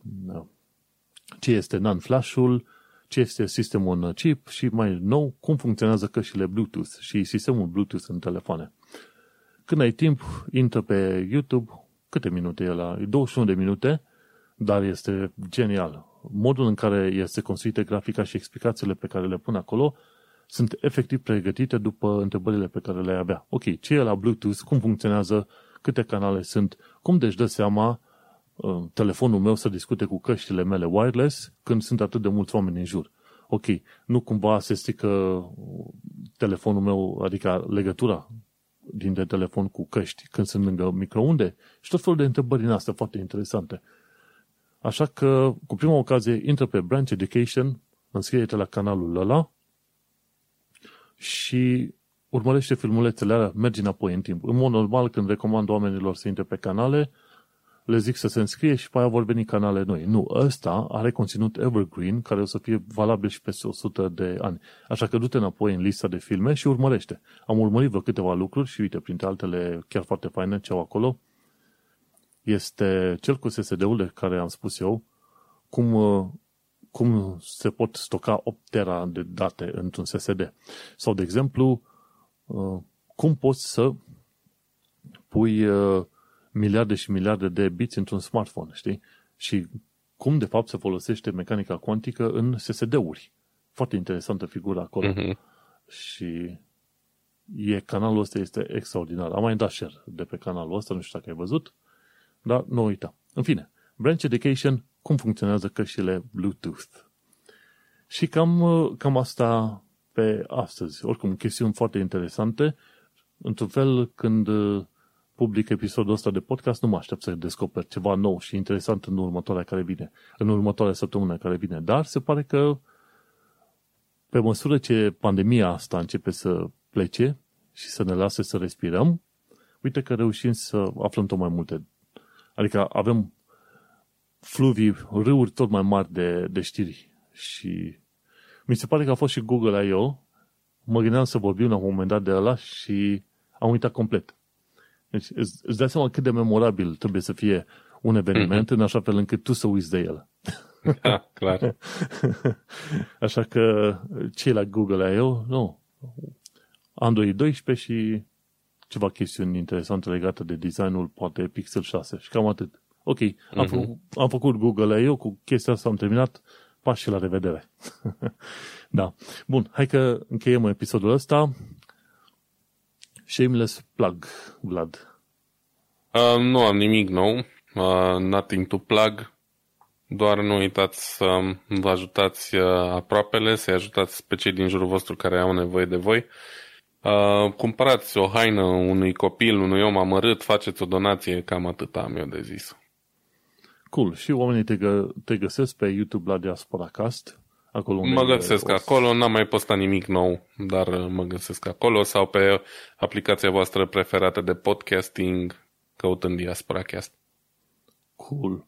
ce este NAND-flash-ul, ce este sistemul în chip și mai nou cum funcționează căștile Bluetooth și sistemul Bluetooth în telefoane. Când ai timp, intră pe YouTube, câte minute e la? E 21 de minute, dar este genial. Modul în care este construită grafica și explicațiile pe care le pun acolo sunt efectiv pregătite după întrebările pe care le-ai avea. Ok, ce e la Bluetooth, cum funcționează, câte canale sunt, cum de dă seama uh, telefonul meu să discute cu căștile mele wireless când sunt atât de mulți oameni în jur. Ok, nu cumva se strică telefonul meu, adică legătura dintre telefon cu căști când sunt lângă microunde și tot felul de întrebări din astea foarte interesante. Așa că, cu prima ocazie, intră pe Branch Education, înscrie-te la canalul ăla și urmărește filmulețele alea, mergi înapoi în timp. În mod normal, când recomand oamenilor să intre pe canale, le zic să se înscrie și pe aia vor veni canale noi. Nu, ăsta are conținut evergreen, care o să fie valabil și peste 100 de ani. Așa că du-te înapoi în lista de filme și urmărește. Am urmărit vreo câteva lucruri și uite, printre altele chiar foarte faine ce au acolo, este cel cu SSD-ul de care am spus eu, cum, cum se pot stoca 8 tera de date într-un SSD. Sau, de exemplu, cum poți să pui miliarde și miliarde de biți într-un smartphone, știi? Și cum, de fapt, se folosește mecanica cuantică în SSD-uri. Foarte interesantă figură acolo. Uh-huh. Și e, canalul ăsta este extraordinar. Am mai dat share de pe canalul ăsta, nu știu dacă ai văzut, dar nu uita. În fine, Branch Education, cum funcționează căștile Bluetooth. Și cam, cam asta pe astăzi. Oricum, chestiuni foarte interesante. Într-un fel, când public episodul ăsta de podcast, nu mă aștept să descoper ceva nou și interesant în următoarea care vine, în următoarea săptămână care vine. Dar se pare că pe măsură ce pandemia asta începe să plece și să ne lase să respirăm, uite că reușim să aflăm tot mai multe. Adică avem fluvii, râuri tot mai mari de, de știri. Și mi se pare că a fost și Google I.O. Mă gândeam să vorbim la un moment dat de ăla și am uitat complet. Deci îți, îți dai seama cât de memorabil trebuie să fie un eveniment mm-hmm. în așa fel încât tu să uiți de el. Da, clar. Așa că cei la Google I.O., nu, Android 12 și ceva chestiuni interesante legate de designul, poate Pixel 6 și cam atât. Ok, am, mm-hmm. făcut, am făcut Google I.O., cu chestia asta am terminat, pași și la revedere. da. Bun, hai că încheiem episodul ăsta. Shameless plug, Vlad. Uh, nu am nimic nou. Uh, nothing to plug. Doar nu uitați să vă ajutați uh, aproapele, să-i ajutați pe cei din jurul vostru care au nevoie de voi. Uh, cumpărați o haină unui copil, unui om amărât, faceți o donație, cam atât am eu de zis. Cool. Și oamenii te, gă- te găsesc pe YouTube la Diaspora Cast Acolo unde mă găsesc acolo, n-am mai postat nimic nou, dar uh, mă găsesc acolo sau pe aplicația voastră preferată de podcasting, căutând Diaspora Cast. Cool.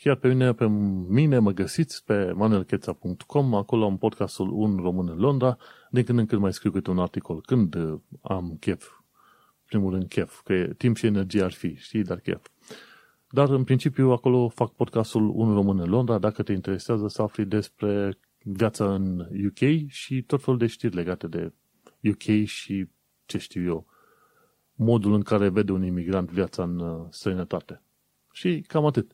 Chiar pe mine, pe mine mă găsiți pe manuelcheța.com, acolo am podcastul Un Român în Londra, de când în când mai scriu câte un articol, când uh, am chef, primul rând chef, că timp și energie ar fi, știi, dar chef. Dar în principiu acolo fac podcastul Un Român în Londra, dacă te interesează să afli despre viața în UK și tot felul de știri legate de UK și ce știu eu, modul în care vede un imigrant viața în uh, străinătate. Și cam atât.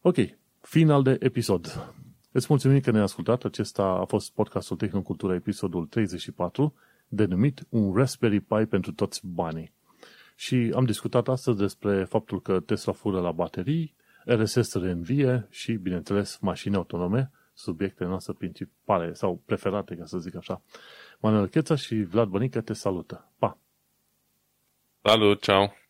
Ok, final de episod. Îți mulțumim că ne-ai ascultat. Acesta a fost podcastul Tehnocultura, episodul 34, denumit Un Raspberry Pi pentru toți banii. Și am discutat astăzi despre faptul că Tesla fură la baterii, RSS reînvie și, bineînțeles, mașini autonome, subiectele noastre principale sau preferate, ca să zic așa. Manuel Cheța și Vlad Bănică te salută. Pa! Salut, ciao!